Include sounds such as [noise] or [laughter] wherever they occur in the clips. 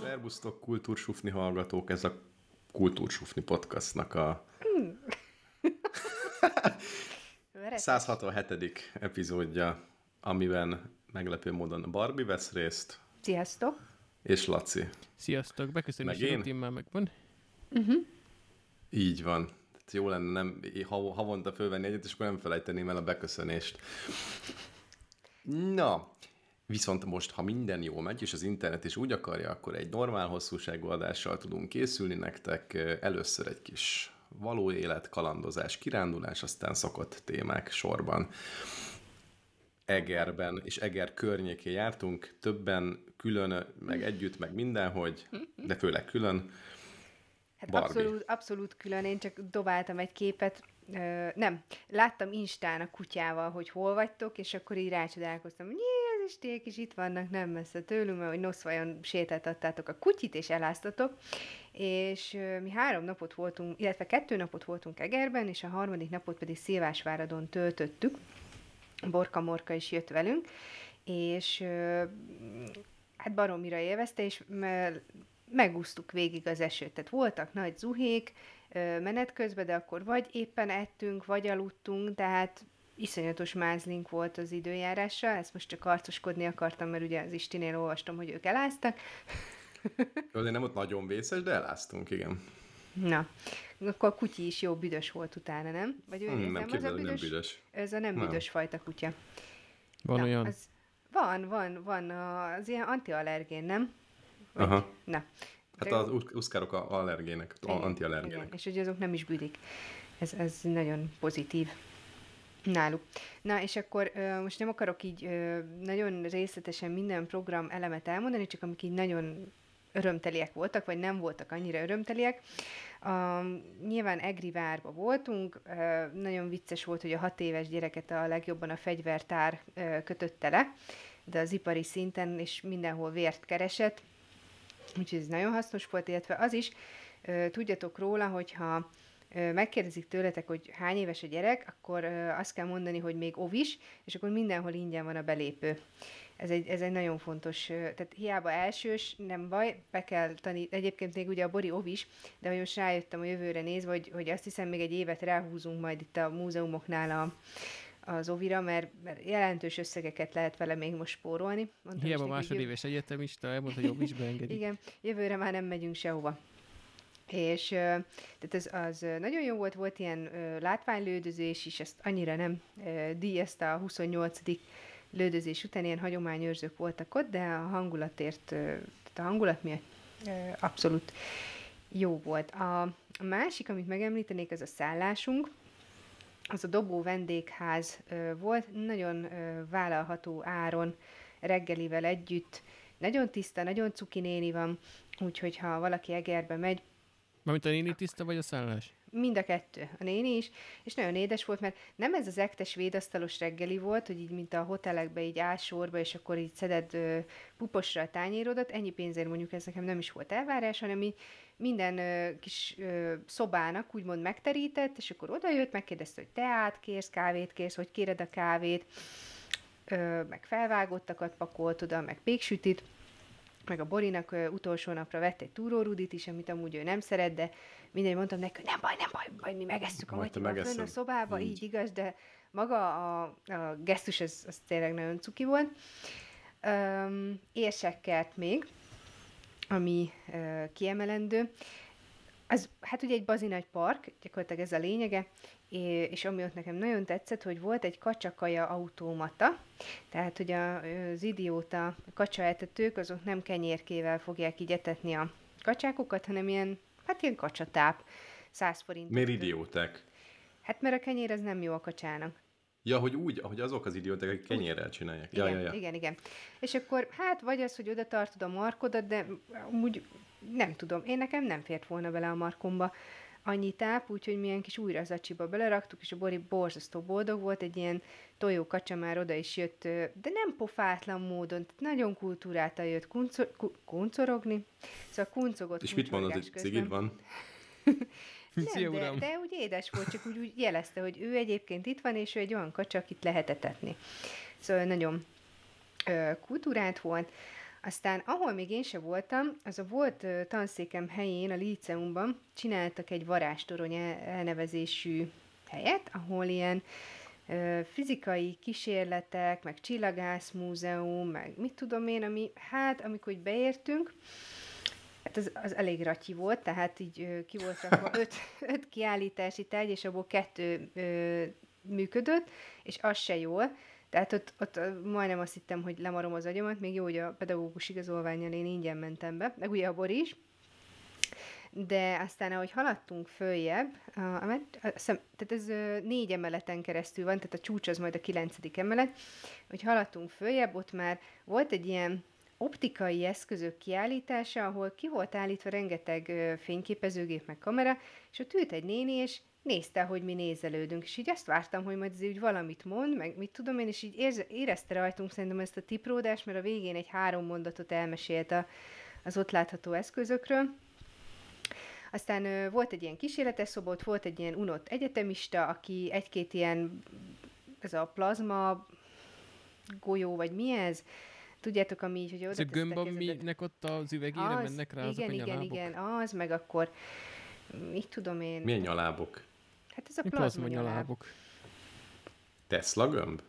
Szerbusztok, kultúrsufni hallgatók, ez a Kultúrsufni podcastnak a 167. epizódja, amiben meglepő módon Barbie vesz részt. Sziasztok! És Laci. Sziasztok, beköszönés Meg én? rutinnal megvan. Így van. Tehát jó lenne nem hav- havonta fölvenni egyet, és akkor nem felejteném el a beköszönést. Na, viszont most, ha minden jól megy, és az internet is úgy akarja, akkor egy normál hosszúságú adással tudunk készülni nektek. Először egy kis való élet, kalandozás, kirándulás, aztán szokott témák sorban. Egerben és Eger környékén jártunk, többen külön, meg együtt, meg mindenhogy, de főleg külön. Hát Barbie. abszolút, abszolút külön, én csak dobáltam egy képet, Ö, nem, láttam Instán a kutyával, hogy hol vagytok, és akkor így rácsodálkoztam, hogy ez is tiék is itt vannak, nem messze tőlünk, mert hogy Noszvajon sétáltattátok a kutyit, és eláztatok, és ö, mi három napot voltunk, illetve kettő napot voltunk Egerben, és a harmadik napot pedig Szilvásváradon töltöttük, Borka Morka is jött velünk, és ö, hát baromira élvezte, és me- megúsztuk végig az esőt. Tehát voltak nagy zuhék menet közben, de akkor vagy éppen ettünk, vagy aludtunk, tehát iszonyatos mázlink volt az időjárással, ezt most csak arcoskodni akartam, mert ugye az Istinél olvastam, hogy ők eláztak. [laughs] Azért nem ott nagyon vészes, de eláztunk, igen. Na, akkor a kutyi is jó büdös volt utána, nem? Vagy ő Hmm, ez nem az a képzelem, nem büdös. Ez a nem, Nem. büdös fajta kutya. Van Na, olyan? Az, van, van, van, az ilyen antiallergén, nem? Vagy- Aha. Na. Hát az usz- uszkárok a allergének, a igen, antiallergének. Igen, és hogy azok nem is büdik. Ez, ez nagyon pozitív náluk. Na, és akkor ö, most nem akarok így ö, nagyon részletesen minden program elemet elmondani, csak amik így nagyon örömteliek voltak, vagy nem voltak annyira örömteliek. A, nyilván Egri várba voltunk, ö, nagyon vicces volt, hogy a hat éves gyereket a legjobban a fegyvertár ö, kötötte le, de az ipari szinten és mindenhol vért keresett, Úgyhogy ez nagyon hasznos volt, illetve az is, ö, tudjatok róla, hogyha megkérdezik tőletek, hogy hány éves a gyerek, akkor azt kell mondani, hogy még ovis, és akkor mindenhol ingyen van a belépő. Ez egy, ez egy nagyon fontos, tehát hiába elsős, nem baj, be kell tanítani, egyébként még ugye a Bori ovis, de hogy most rájöttem a jövőre nézve, hogy, hogy azt hiszem még egy évet ráhúzunk majd itt a múzeumoknál a, az ovira, mert, mert jelentős összegeket lehet vele még most spórolni. Mondtam Hiába másodéves egyetemista, elmondta, hogy is beengedik. igen, jövőre már nem megyünk sehova. És tehát az, az nagyon jó volt, volt ilyen látványlődözés is, ezt annyira nem díjazta a 28. lődözés után, ilyen hagyományőrzők voltak ott, de a hangulatért, tehát a hangulat miatt abszolút jó volt. A, a másik, amit megemlítenék, az a szállásunk, az a Dobó vendégház volt, nagyon vállalható áron, reggelivel együtt, nagyon tiszta, nagyon cuki néni van, úgyhogy ha valaki Egerbe megy, Mármint a néni tiszta, vagy a szállás? Mind a kettő, a néni is, és nagyon édes volt, mert nem ez az ektes védasztalos reggeli volt, hogy így, mint a hotelekbe így áll sorba, és akkor így szeded ö, puposra a tányérodat, ennyi pénzért mondjuk ez nekem nem is volt elvárás, hanem így minden ö, kis ö, szobának úgymond megterített, és akkor odajött, megkérdezte, hogy teát kérsz, kávét kérsz, hogy kéred a kávét, ö, meg felvágottakat pakolt oda, meg péksütit, meg a Borinak ö, utolsó napra vett egy túrórudit is, amit amúgy ő nem szeret, de mindegy, mondtam neki, hogy nem baj, nem baj, majd mi megesszük a Matyival fönn a szobába, így. Így. igaz, de maga a, a gesztus, az, az tényleg nagyon cuki volt. Um, érsekkert még, ami ö, kiemelendő. Az, hát ugye egy bazinagy park, gyakorlatilag ez a lényege, és ami ott nekem nagyon tetszett, hogy volt egy kacsakaja automata, tehát hogy az idióta kacsaetetők, azok nem kenyérkével fogják így etetni a kacsákokat, hanem ilyen, hát ilyen kacsatáp, 100 forint. Miért idióták? Hát mert a kenyér az nem jó a kacsának. Ja, hogy úgy, ahogy azok az idióták, akik kenyérrel csinálják. Ja, igen, ja, ja. igen, igen. És akkor hát vagy az, hogy oda tartod a markodat, de úgy nem tudom, én nekem nem fért volna bele a markomba annyi táp, úgyhogy milyen kis újra zacsiba beleraktuk, és a Bori borzasztó boldog volt, egy ilyen tojó kacsa már oda is jött, de nem pofátlan módon, tehát nagyon kultúráltan jött kuncor, ku, kuncorogni, szóval kuncogott És mit mondod, hogy cigid van? [laughs] nem, Szia, de, de úgy édes volt, csak úgy, úgy jelezte, hogy ő egyébként itt van, és ő egy olyan kacsa, akit lehet etetni. Szóval nagyon ö, kultúrát volt. Aztán, ahol még én se voltam, az a volt tanszékem helyén, a Líceumban csináltak egy varástorony elnevezésű helyet, ahol ilyen fizikai kísérletek, meg csillagászmúzeum, meg mit tudom én, ami, hát, amikor beértünk, Hát az, az elég ratyi volt, tehát így ki volt rakva [laughs] öt, öt kiállítási tárgy, és abból kettő ö, működött, és az se jól. Tehát ott, ott majdnem azt hittem, hogy lemarom az agyamat, még jó, hogy a pedagógus igazolványjal én ingyen mentem be, meg ugye a Bor is, de aztán, ahogy haladtunk följebb, a, a, a, tehát ez négy emeleten keresztül van, tehát a csúcs az majd a kilencedik emelet, hogy haladtunk följebb, ott már volt egy ilyen optikai eszközök kiállítása, ahol ki volt állítva rengeteg fényképezőgép meg kamera, és ott ült egy néni, és nézte, hogy mi nézelődünk, és így azt vártam, hogy majd úgy valamit mond, meg mit tudom én, és így érze, érezte rajtunk szerintem ezt a tipródást, mert a végén egy három mondatot elmesélt a, az ott látható eszközökről. Aztán ö, volt egy ilyen kísérletes szobot, volt egy ilyen unott egyetemista, aki egy-két ilyen, ez a plazma golyó, vagy mi ez, Tudjátok, ami így, hogy oda Ez a gömb, aminek ott az üvegére az, mennek rá igen, azok a igen, igen, az, meg akkor, mit tudom én. Milyen nyalábok? Hát ez a plazma nyalábok. Tesla gömb?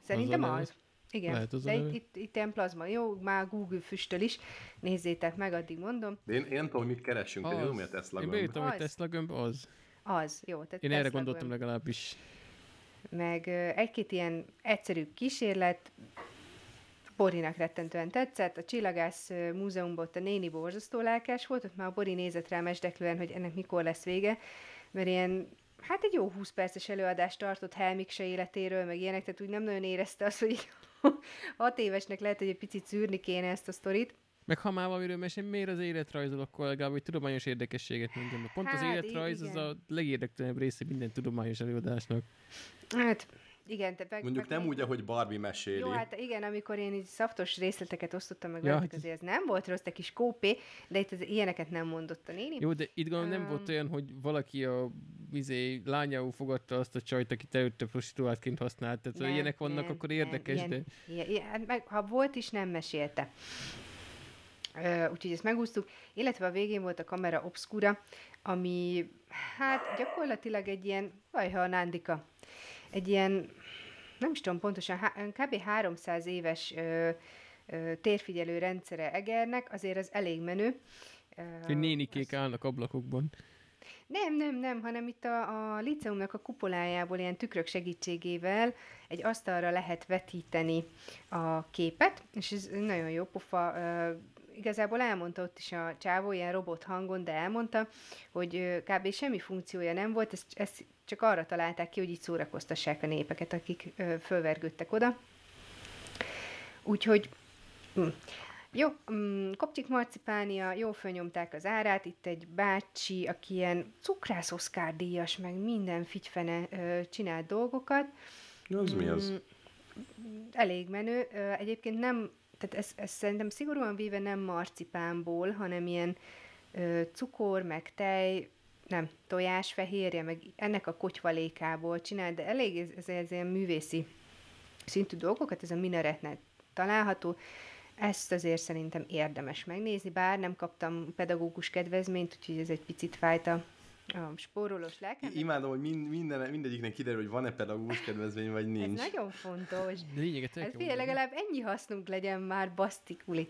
Szerintem az. az. Igen, Lehet az de itt, itt, itt ilyen plazma. Jó, már Google füstöl is. Nézzétek meg, addig mondom. De én, én nem tudom, mit keresünk, de jó, mi a Tesla gömb. Én beírtam, hogy Tesla gömb az. Az, jó. Tehát én Tesla erre gondoltam gömb. legalábbis meg egy-két ilyen egyszerű kísérlet, Borinak rettentően tetszett, a Csillagász Múzeumban ott a néni borzasztó lelkes volt, ott már a Bori nézett rá mesdeklően, hogy ennek mikor lesz vége, mert ilyen hát egy jó 20 perces előadást tartott Helmikse életéről, meg ilyenek, tehát úgy nem nagyon érezte azt, hogy [laughs] hat évesnek lehet, hogy egy picit szűrni kéne ezt a sztorit. Meg ha már valamiről mesél, miért az életrajzol, akkor legalább egy tudományos érdekességet mondjon. Mert pont hát, az életrajz igen. az a legérdektelenebb része minden tudományos előadásnak. Hát, igen, te meg, Mondjuk meg nem úgy, ahogy Barbie meséli. Jó, hát igen, amikor én így szaftos részleteket osztottam meg, ja, hát azért ez nem volt rossz, egy kis kópé, de itt az ilyeneket nem mondott a néni. Jó, de itt gondolom um, nem volt olyan, hogy valaki a izé, lányául fogadta azt a csajt, aki előtte prostituáltként használt. Tehát nem, ilyenek vannak, nem, akkor érdekes, nem, ilyen, de... Ilyen, ilyen, hát meg, ha volt is, nem mesélte. Uh, úgyhogy ezt megúsztuk, illetve a végén volt a kamera obscura, ami hát gyakorlatilag egy ilyen, vajha a nándika, egy ilyen, nem is tudom pontosan, kb. 300 éves ö, ö, térfigyelő rendszere Egernek, azért az elég menő. Hogy nénikék az... állnak ablakokban. Nem, nem, nem, hanem itt a, a liceumnak a kupolájából ilyen tükrök segítségével egy asztalra lehet vetíteni a képet, és ez nagyon jó pofa, igazából elmondta ott is a csávó ilyen robot hangon, de elmondta, hogy kb. semmi funkciója nem volt, ezt, ezt csak arra találták ki, hogy így szórakoztassák a népeket, akik fölvergődtek oda. Úgyhogy hm. Jó, um, kopcsik marcipánia, jó fölnyomták az árát, itt egy bácsi, aki ilyen cukrász Oscar díjas, meg minden figyfene uh, csinált dolgokat. Az um, mi az? Elég menő. Uh, egyébként nem tehát ez, ez szerintem szigorúan véve nem marcipánból, hanem ilyen ö, cukor, meg tej, nem, tojás, fehérje, meg ennek a kotyvalékából csinál, de elég ez, ez, ez ilyen művészi szintű dolgokat, ez a minaretnek található. Ezt azért szerintem érdemes megnézni, bár nem kaptam pedagógus kedvezményt, úgyhogy ez egy picit fájt a spórolós lelkem. Imádom, hogy mind, minden, mindegyiknek kiderül, hogy van-e pedagógus kedvezmény, vagy nincs. Ez nagyon fontos. De lényeget hát figyelj, legalább ennyi hasznunk legyen már, basztikuli.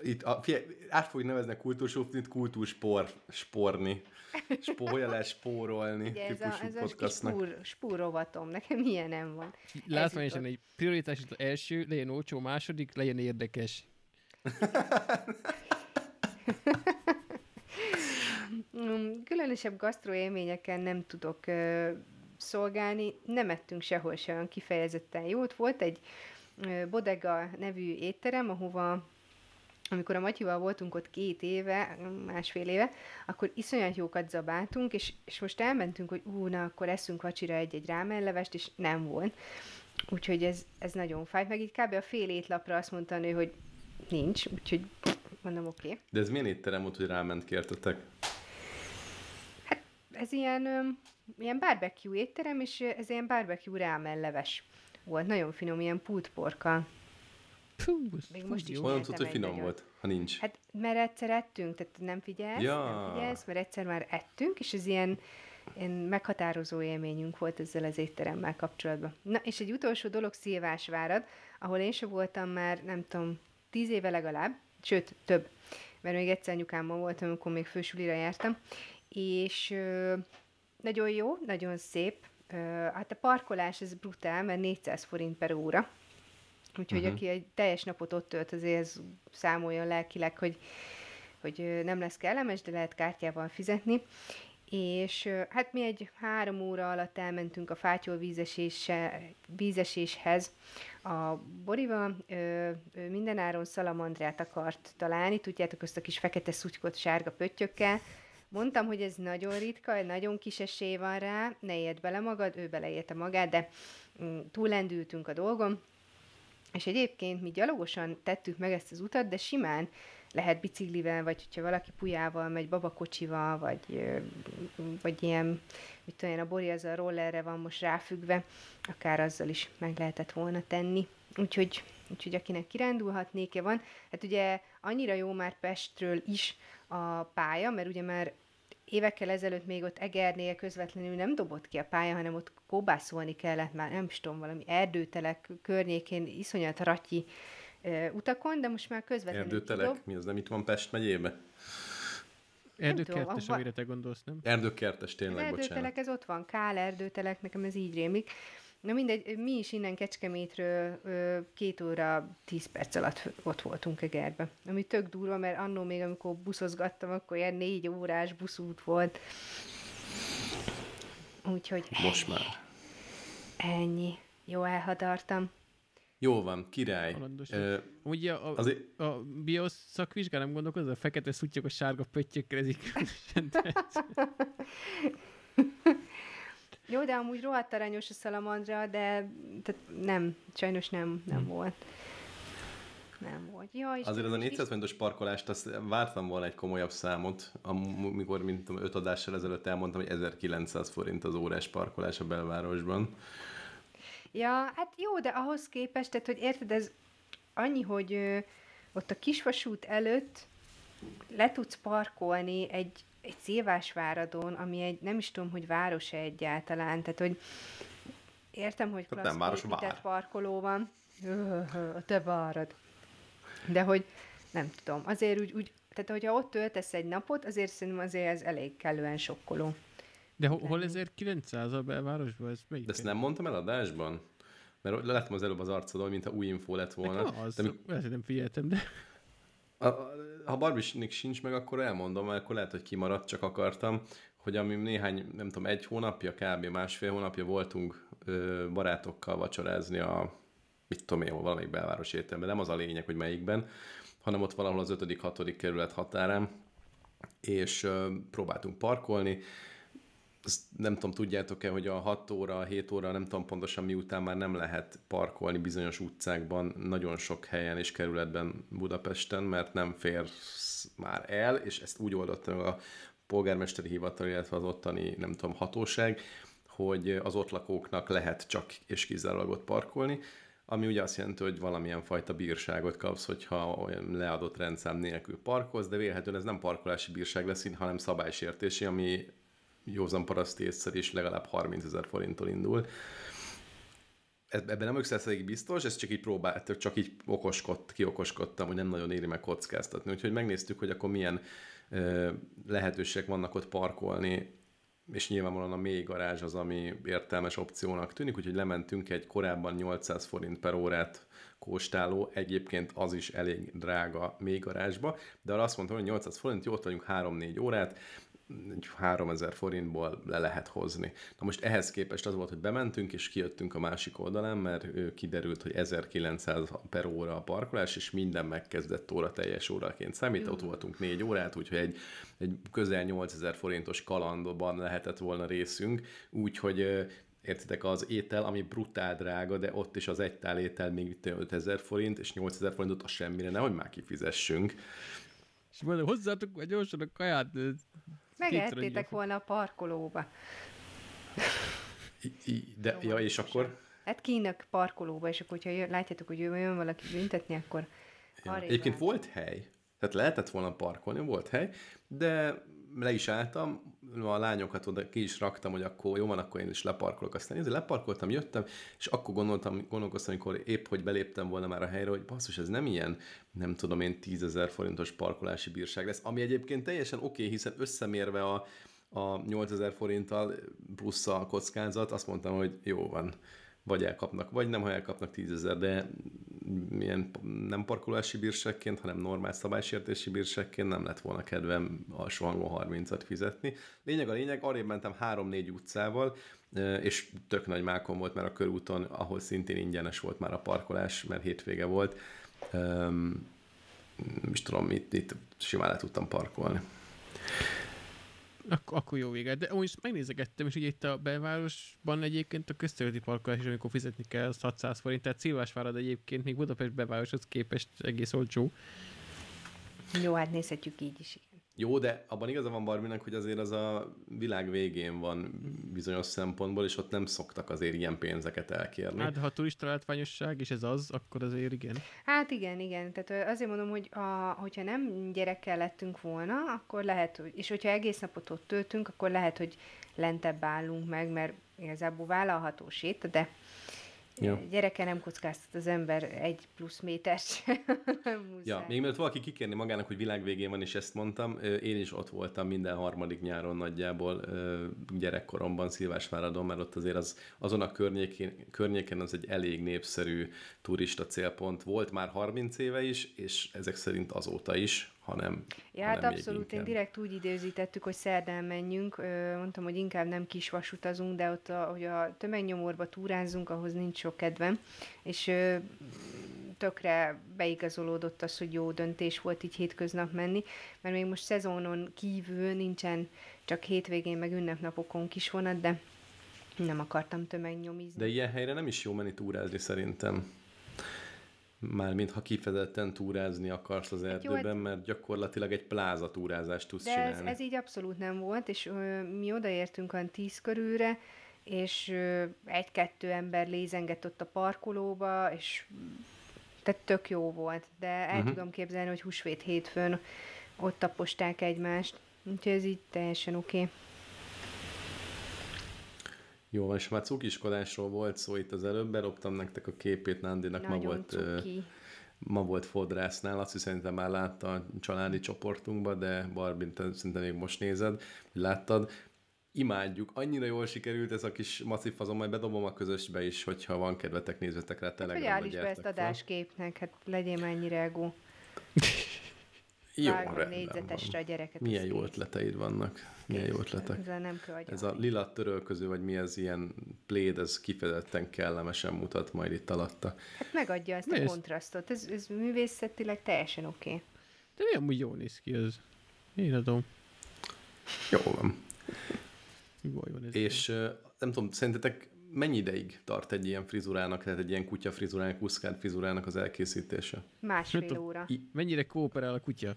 Itt, a, figyelj, át fogjuk nevezni kultúrsófnit kultúrspor, sporni. Spó, hogyan lehet spórolni Ugye ez a, ez a spúr, spúrovatom, nekem ilyen nem van. Látványosan egy prioritás az első, legyen olcsó, második, legyen érdekes. [laughs] Mm, különösebb gasztroélményeken nem tudok ö, szolgálni, nem ettünk sehol se olyan kifejezetten jót. Volt egy ö, Bodega nevű étterem, ahova amikor a Matyival voltunk ott két éve, másfél éve, akkor iszonyat jókat zabáltunk, és, és most elmentünk, hogy ú, na, akkor eszünk vacsira egy-egy rámenlevest, és nem volt. Úgyhogy ez, ez nagyon fáj. Meg így kb. a fél étlapra azt mondta a nő, hogy nincs, úgyhogy mondom, oké. Okay. De ez milyen étterem volt, hogy ráment kértetek? Ez ilyen, ilyen barbecue étterem, és ez ilyen barbecue rámenleves volt. Nagyon finom, ilyen pultporka. Fú, Még most is Olyan tudod, hogy finom nagyon. volt, ha nincs. Hát mert egyszer ettünk, tehát nem figyelsz, ja. nem figyelsz, mert egyszer már ettünk, és ez ilyen, ilyen meghatározó élményünk volt ezzel az étteremmel kapcsolatban. Na, és egy utolsó dolog Szilvásvárad, ahol én sem voltam már, nem tudom, tíz éve legalább, sőt, több, mert még egyszer anyukámmal voltam, amikor még fősulira jártam, és nagyon jó, nagyon szép, hát a parkolás ez brutál, mert 400 forint per óra, Úgyhogy uh-huh. aki egy teljes napot ott tölt, azért ez számoljon lelkileg, hogy, hogy nem lesz kellemes, de lehet kártyával fizetni. És hát mi egy három óra alatt elmentünk a fátyol vízeséshez a Borival. Mindenáron szalamandrát akart találni, tudjátok, azt a kis fekete szutykot sárga pöttyökkel. Mondtam, hogy ez nagyon ritka, nagyon kis esély van rá, ne ilyed bele magad, ő beleérte magát, de mm, túlendültünk a dolgom, és egyébként mi gyalogosan tettük meg ezt az utat, de simán lehet biciklivel, vagy hogyha valaki pujával megy, babakocsival, vagy, vagy ilyen, mit tudom a Bori az a rollerre van most ráfüggve, akár azzal is meg lehetett volna tenni. Úgyhogy, úgyhogy akinek kirándulhatnéke van, hát ugye annyira jó már Pestről is a pálya, mert ugye már évekkel ezelőtt még ott Egernél közvetlenül nem dobott ki a pálya, hanem ott kóbászolni kellett már, nem is tudom, valami erdőtelek környékén, iszonyat ratyi uh, utakon, de most már közvetlenül Erdőtelek? Kidob. Mi az, nem itt van Pest megyébe? Erdőkertes, amire te gondolsz, nem? Erdőkertes, tényleg, Erdőtelek, bocsánat. ez ott van, Kál erdőtelek, nekem ez így rémlik. Na mindegy, mi is innen Kecskemétről ö, két óra, tíz perc alatt ott voltunk Egerbe. Ami tök durva, mert annó még amikor buszozgattam, akkor ilyen négy órás buszút volt. Úgyhogy Most ennyi. már. Ennyi. Jó, elhadartam. Jó van, király. Uh, Ugye a, azért... a biosz szakvizsgál nem gondolkoz, a fekete szutyok a sárga pöttyökkel, ez így [laughs] [laughs] Jó, de amúgy rohadt aranyos a szalamandra, de tehát nem, sajnos nem, nem hmm. volt. Nem volt. Ja, és Azért az a 400 forintos parkolást, azt vártam volna egy komolyabb számot, amikor, mint tudom, öt adással ezelőtt elmondtam, hogy 1900 forint az órás parkolás a belvárosban. Ja, hát jó, de ahhoz képest, tehát, hogy érted, ez annyi, hogy ö, ott a kisvasút előtt le tudsz parkolni egy egy Szilvásváradon, ami egy, nem is tudom, hogy város-e egyáltalán, tehát hogy értem, hogy klassz nem város, vár. parkoló van, a te várad. De hogy nem tudom, azért úgy, úgy tehát hogyha ott töltesz egy napot, azért szerintem azért ez elég kellően sokkoló. De ho- hol ezért 900 a belvárosban? Ez De ezt nem mondtam el adásban? Mert láttam az előbb az arcodon, mint a új info lett volna. Hát az, de mi... nem figyeltem, de... Ha Barbisnik sincs meg, akkor elmondom, mert akkor lehet, hogy kimaradt, csak akartam, hogy ami néhány, nem tudom, egy hónapja, kb. másfél hónapja voltunk ö, barátokkal vacsorázni a, mit tudom én, valamelyik belváros étteremben, nem az a lényeg, hogy melyikben, hanem ott valahol az 5.-6. kerület határán, és ö, próbáltunk parkolni, azt nem tudom, tudjátok-e, hogy a 6 óra, 7 óra, nem tudom pontosan miután már nem lehet parkolni bizonyos utcákban, nagyon sok helyen és kerületben Budapesten, mert nem fér már el, és ezt úgy oldotta meg a polgármesteri hivatal, illetve az ottani, nem tudom, hatóság, hogy az ott lakóknak lehet csak és kizárólag ott parkolni, ami ugye azt jelenti, hogy valamilyen fajta bírságot kapsz, hogyha olyan leadott rendszám nélkül parkolsz, de vélhetően ez nem parkolási bírság lesz, hanem szabálysértési, ami józan paraszti észszer is legalább 30 ezer forinttól indul. Ebben nem elég biztos, ezt csak így próbáltuk, csak így okoskod, kiokoskodtam, hogy nem nagyon éri meg kockáztatni. Úgyhogy megnéztük, hogy akkor milyen lehetőségek vannak ott parkolni, és nyilvánvalóan a mély garázs az, ami értelmes opciónak tűnik, úgyhogy lementünk egy korábban 800 forint per órát kóstáló, egyébként az is elég drága mély garázsba, de arra azt mondtam, hogy 800 forint, jó, ott vagyunk 3-4 órát, 3000 forintból le lehet hozni. Na most ehhez képest az volt, hogy bementünk, és kijöttünk a másik oldalán, mert kiderült, hogy 1900 per óra a parkolás, és minden megkezdett óra teljes óraként számít. Ott voltunk négy órát, úgyhogy egy, egy közel 8000 forintos kalandban lehetett volna részünk, úgyhogy értitek, az étel, ami brutál drága, de ott is az egy tál étel még 5000 forint, és 8000 forintot a semmire, nehogy már kifizessünk. És mondom, hozzátok vagy gyorsan a kaját. Megehettétek volna a parkolóba. de, ja, és akkor? Hát kínak parkolóba, és akkor, hogyha látjátok, hogy jön valaki büntetni, akkor ja. Egyébként volt hely, tehát lehetett volna parkolni, volt hely, de le is álltam, a lányokat oda ki is raktam, hogy akkor jó van, akkor én is leparkolok. Aztán én leparkoltam, jöttem, és akkor gondoltam, gondolkoztam, amikor épp, hogy beléptem volna már a helyre, hogy basszus, ez nem ilyen, nem tudom én, tízezer forintos parkolási bírság lesz, ami egyébként teljesen oké, okay, hiszen összemérve a, a 8000 forinttal plusz a kockázat, azt mondtam, hogy jó van, vagy elkapnak, vagy nem, ha elkapnak tízezer, de milyen nem parkolási bírságként, hanem normál szabálysértési bírságként nem lett volna kedvem alsó hangon 30-at fizetni. Lényeg a lényeg, arrébb mentem 3-4 utcával, és tök nagy mákom volt, mert a körúton, ahol szintén ingyenes volt már a parkolás, mert hétvége volt, um, is tudom, itt, itt simán le tudtam parkolni. Ak- akkor jó vége. De úgy megnézegettem, és ugye itt a belvárosban egyébként a közterületi parkolás is, amikor fizetni kell, az 600 forint, tehát Szilvásvárad egyébként még Budapest belvároshoz képest egész olcsó. Jó, hát nézhetjük így is. Jó, de abban igaza van Barbinak, hogy azért az a világ végén van bizonyos szempontból, és ott nem szoktak azért ilyen pénzeket elkérni. Hát, ha turista látványosság, és ez az, akkor azért igen. Hát igen, igen. Tehát azért mondom, hogy a, hogyha nem gyerekkel lettünk volna, akkor lehet, hogy, és hogyha egész napot ott töltünk, akkor lehet, hogy lentebb állunk meg, mert igazából vállalható sét, de Ja. Gyereke nem kockáztat az ember egy plusz métert [laughs] Ja, még mielőtt valaki kikérni magának, hogy világvégén van, és ezt mondtam, én is ott voltam minden harmadik nyáron nagyjából gyerekkoromban Szilvásváradon, mert ott azért az, azon a környéken, környéken az egy elég népszerű turista célpont volt már 30 éve is, és ezek szerint azóta is, hanem Ja, hát abszolút, én direkt úgy időzítettük, hogy szerdán menjünk, mondtam, hogy inkább nem kis vasutazunk, de ott, a, hogy a tömegnyomorba túrázunk, ahhoz nincs sok kedvem, és tökre beigazolódott az, hogy jó döntés volt így hétköznap menni, mert még most szezonon kívül nincsen csak hétvégén meg ünnepnapokon kis vonat, de nem akartam tömegnyomizni. De ilyen helyre nem is jó menni túrázni szerintem. Mármint ha kifejezetten túrázni akarsz az erdőben, mert gyakorlatilag egy pláza túrázást tudsz De csinálni. Ez, ez így abszolút nem volt, és ö, mi odaértünk a tíz körülre, és ö, egy-kettő ember lézengett ott a parkolóba, és tehát tök jó volt, de el uh-huh. tudom képzelni, hogy húsvét hétfőn ott taposták egymást, úgyhogy ez így teljesen oké. Okay. Jó van, és már cukiskodásról volt szó itt az előbb, berobtam nektek a képét Nándinak, Nagyon ma volt, cuki. ma volt fodrásznál, azt szerintem már látta a családi csoportunkba, de Barbin, te szinte még most nézed, hogy láttad. Imádjuk, annyira jól sikerült ez a kis masszív azon, majd bedobom a közösbe is, hogyha van kedvetek, nézzetek rá Telegramra. Hát, állíts be ezt adásképnek, hát legyél már ennyire ego. Jó, rendben négyzetesre a gyereket. Milyen jó ötleteid vannak. Milyen jó ötletek. Ez a nem Ez a lila törölköző, vagy mi ez ilyen pléd, ez kifejezetten kellemesen mutat majd itt alatta. Hát megadja ezt mi a ez? kontrasztot. Ez, ez művészetileg teljesen oké. Okay. De mi amúgy jól néz ki ez. Én adom. Jó van. Jó, van ez És nem tudom, szerintetek mennyi ideig tart egy ilyen frizurának, tehát egy ilyen kutya frizurának, kuszkád frizurának az elkészítése? Másfél óra. I- mennyire kooperál a kutya?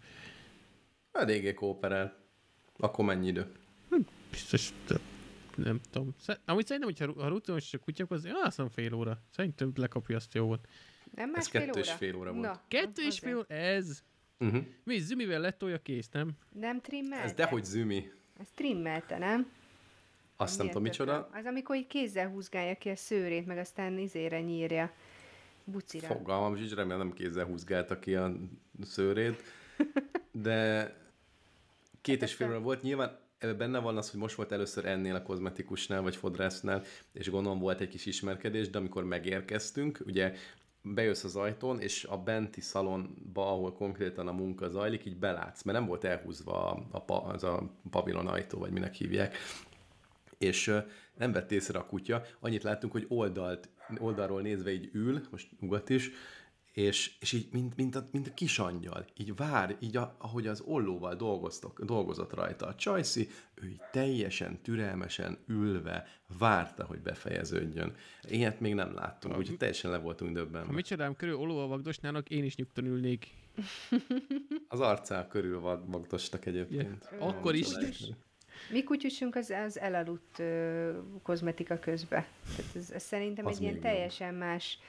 Eléggé kooperál. Akkor mennyi idő? Hm, biztos, nem tudom. Amúgy szerintem, hogyha ha rutinos a kutya, az azt nem fél óra. Szerintem lekapja azt jó volt. Nem másfél Ez kettő óra? és fél óra volt. Na, kettő és fél óra? Ez? Uh-huh. Mi, zümivel letolja kész, nem? Nem trimmelte? Ez dehogy zümi. Ez trimmelte, nem? Azt nem tudom, micsoda. Az, amikor így kézzel húzgálja ki a szőrét, meg aztán izére nyírja. Bucira. Fogalmam is, remélem nem kézzel húzgálta ki a szőrét. De két és fél óra volt. Nyilván ebben benne van az, hogy most volt először ennél a kozmetikusnál, vagy fodrásznál, és gondolom volt egy kis ismerkedés, de amikor megérkeztünk, ugye bejössz az ajtón, és a benti szalonba, ahol konkrétan a munka zajlik, így belátsz, mert nem volt elhúzva a, a, az a pavilon ajtó, vagy minek hívják, és nem vett észre a kutya, annyit láttunk, hogy oldalt, oldalról nézve így ül, most ugat is, és, és így, mint, mint, a, mint a kis angyal, így vár, így a, ahogy az ollóval dolgoztok, dolgozott rajta a csajszi, ő így teljesen türelmesen ülve várta, hogy befejeződjön. Ilyet még nem láttunk, úgyhogy teljesen le voltunk Ha döbbenve. mi csodám körül olóval vagdosnának, én is nyugton ülnék. Az arcá körül vag- vagdostak egyébként. Ja. Akkor is. Mi kutyusunk az, az elaludt ö, kozmetika közbe. Tehát ez, ez szerintem Az egy ilyen jobb. teljesen más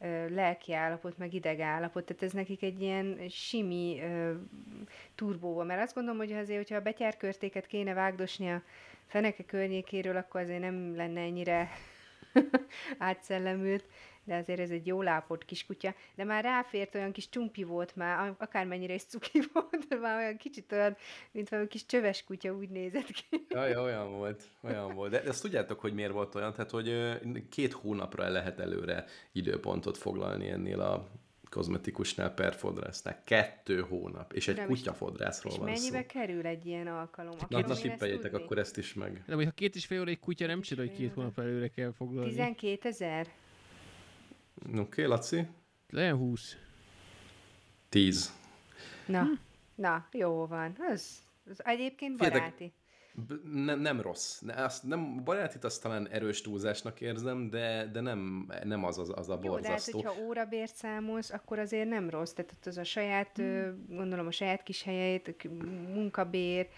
ö, lelki állapot, meg ideg állapot. Tehát ez nekik egy ilyen simi ö, turbóva. Mert azt gondolom, hogy azért, hogyha a betyárkörtéket kéne vágdosni a feneke környékéről, akkor azért nem lenne ennyire [laughs] átszellemült, de azért ez egy jó lápott kis kutya. De már ráfért, olyan kis csumpi volt már, akármennyire is cuki [laughs] volt, de már olyan kicsit olyan, mint valami kis csöves kutya úgy nézett ki. Jaj, olyan volt, olyan volt. De ezt tudjátok, hogy miért volt olyan? Tehát, hogy két hónapra el lehet előre időpontot foglalni ennél a kozmetikusnál per fodrásznál. Kettő hónap. És egy kutyafodrászról van szó. mennyibe kerül egy ilyen alkalom? Na, na tippeljétek akkor ezt is meg. De hogyha két és fél óra egy kutya, nem csoda, hogy két hónap előre kell foglalni. 12 ezer? Oké, okay, Laci? Legyen 20. Tíz. Na, na, jó van. Az, az egyébként baráti. B- ne, nem rossz. Ne, azt nem, barátit azt talán erős túlzásnak érzem, de, de nem, nem az, az, az a Jó, de hát, borzasztó. hogyha órabért számolsz, akkor azért nem rossz. Tehát ott az a saját, ö, gondolom a saját kis k- munkabér,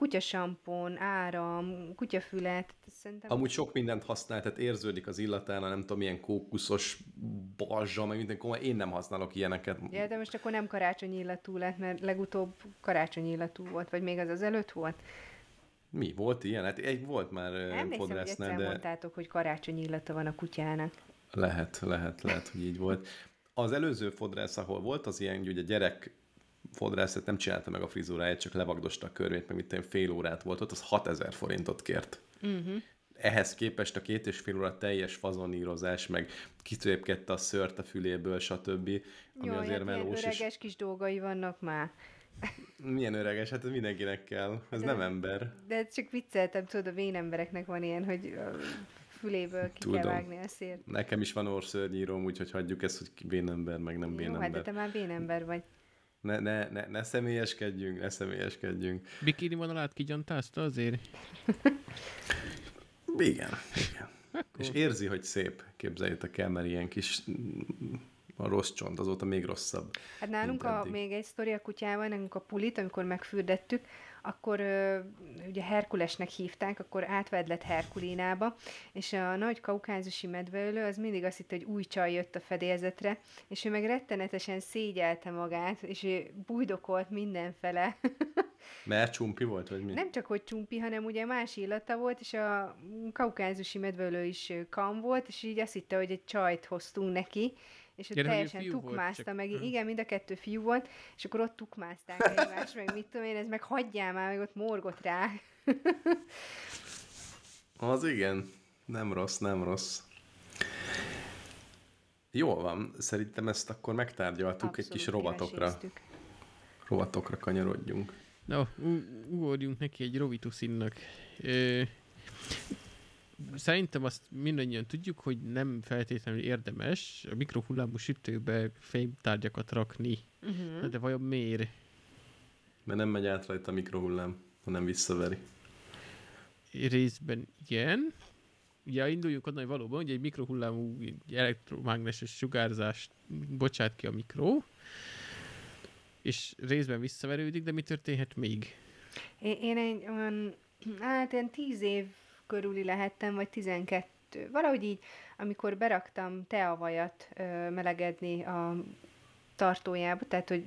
kutyasampon, áram, kutyafület, szerintem... Amúgy sok mindent használ, tehát érződik az illatán, a nem tudom, milyen kókuszos balzsa, meg minden komoly. Én nem használok ilyeneket. Ja, de most akkor nem karácsonyi illatú lett, mert legutóbb karácsonyi illatú volt, vagy még az az előtt volt? Mi? Volt ilyen? Hát egy volt már Emlékszem, hogy fodrásznál, egyszer de mondtátok, hogy karácsonyi illata van a kutyának. lehet, lehet, lehet, hogy így volt. Az előző fodrász, ahol volt, az ilyen, ugye gyerek fodrászat nem csinálta meg a frizuráját, csak levagdosta a körmét, meg mit fél órát volt ott, az 6000 forintot kért. Uh-huh. Ehhez képest a két és fél óra teljes fazonírozás, meg kitépkedte a szört a füléből, stb. Ami Jaj, azért hát melós is. öreges kis dolgai vannak már. Milyen öreges, hát ez mindenkinek kell. Ez nem ember. De csak vicceltem, tudod, a vén embereknek van ilyen, hogy füléből ki Tudom. kell vágni a szért. Nekem is van orszörnyíróm, úgyhogy hagyjuk ezt, hogy ki bénember, meg nem Jó, hát de bénember. te már vén ember vagy. Ne, ne, ne, ne személyeskedjünk, ne személyeskedjünk. Bikini vonalát kigyantázta azért? Igen, igen. És érzi, hogy szép, képzeljétek el, mert ilyen kis a rossz csont, azóta még rosszabb. Hát nálunk a, még egy sztori a kutyával, nekünk a pulit, amikor megfürdettük, akkor ugye Herkulesnek hívták, akkor átvedlett Herkulinába, és a nagy kaukázusi medveölő az mindig azt hitte, hogy új csaj jött a fedélzetre, és ő meg rettenetesen szégyelte magát, és ő bújdokolt mindenfele. [laughs] Mert csumpi volt, vagy mi? Nem csak, hogy csumpi, hanem ugye más illata volt, és a kaukázusi medveölő is kam volt, és így azt hitte, hogy egy csajt hoztunk neki, és ő teljesen volt, tukmázta csak- meg. Hm. Igen, mind a kettő fiú volt, és akkor ott tukmázták egymást, meg mit tudom én, ez meg hagyjál már, meg ott morgott rá. [laughs] Az igen. Nem rossz, nem rossz. Jól van, szerintem ezt akkor megtárgyaltuk, egy kis Abszolút rovatokra, kiveséztük. rovatokra kanyarodjunk. Na, ugorjunk neki egy rovituszinnak. Ö, szerintem azt mindannyian tudjuk, hogy nem feltétlenül érdemes a mikrohullámú sütőbe fémtárgyakat rakni. Uh-huh. De vajon miért? Mert nem megy át rajta a mikrohullám, hanem visszaveri. Részben igen. Ugye induljunk onnan, hogy valóban, hogy egy mikrohullámú elektromágneses sugárzást bocsát ki a mikro, és részben visszaverődik, de mi történhet még? Én, én egy olyan, hát ilyen tíz év körüli lehettem, vagy tizenkettő. Valahogy így, amikor beraktam teavajat ö, melegedni a tartójába, tehát, hogy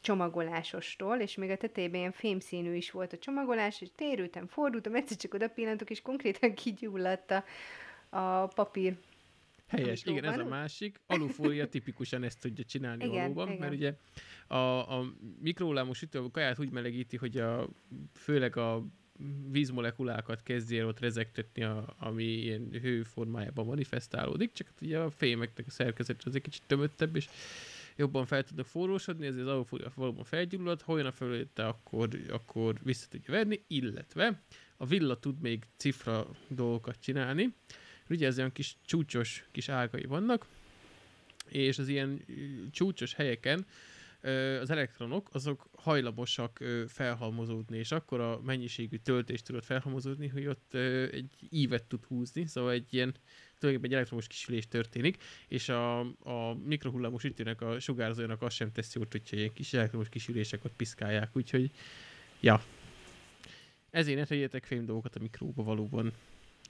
csomagolásostól, és még a tetejében ilyen fémszínű is volt a csomagolás, és térültem, fordultam, egyszer csak oda pillantok, és konkrétan kigyulladt a, a papír Helyes, igen, ez a másik. Alufólia tipikusan ezt tudja csinálni Igen, valóban, igen. mert ugye a, a mikrohullámú sütő a kaját úgy melegíti, hogy a, főleg a vízmolekulákat kezdjél ott rezektetni, a, ami ilyen hő formájában manifestálódik, csak hát ugye a fémeknek a szerkezet az egy kicsit tömöttebb, és jobban fel tudnak forrósodni, ezért az alufólia valóban felgyullad, ha olyan a felülete, akkor, akkor vissza tudja venni, illetve a villa tud még cifra dolgokat csinálni. Ugye ez olyan kis csúcsos kis ágai vannak, és az ilyen csúcsos helyeken az elektronok azok hajlamosak felhalmozódni, és akkor a mennyiségű töltést tudod felhalmozódni, hogy ott egy ívet tud húzni, szóval egy ilyen tulajdonképpen egy elektromos kisülés történik, és a, a mikrohullámos ütőnek a sugárzójának azt sem teszi jót, hogyha ilyen kis elektromos kisülések ott piszkálják, úgyhogy ja. Ezért ne tegyetek fém dolgokat a mikróba valóban.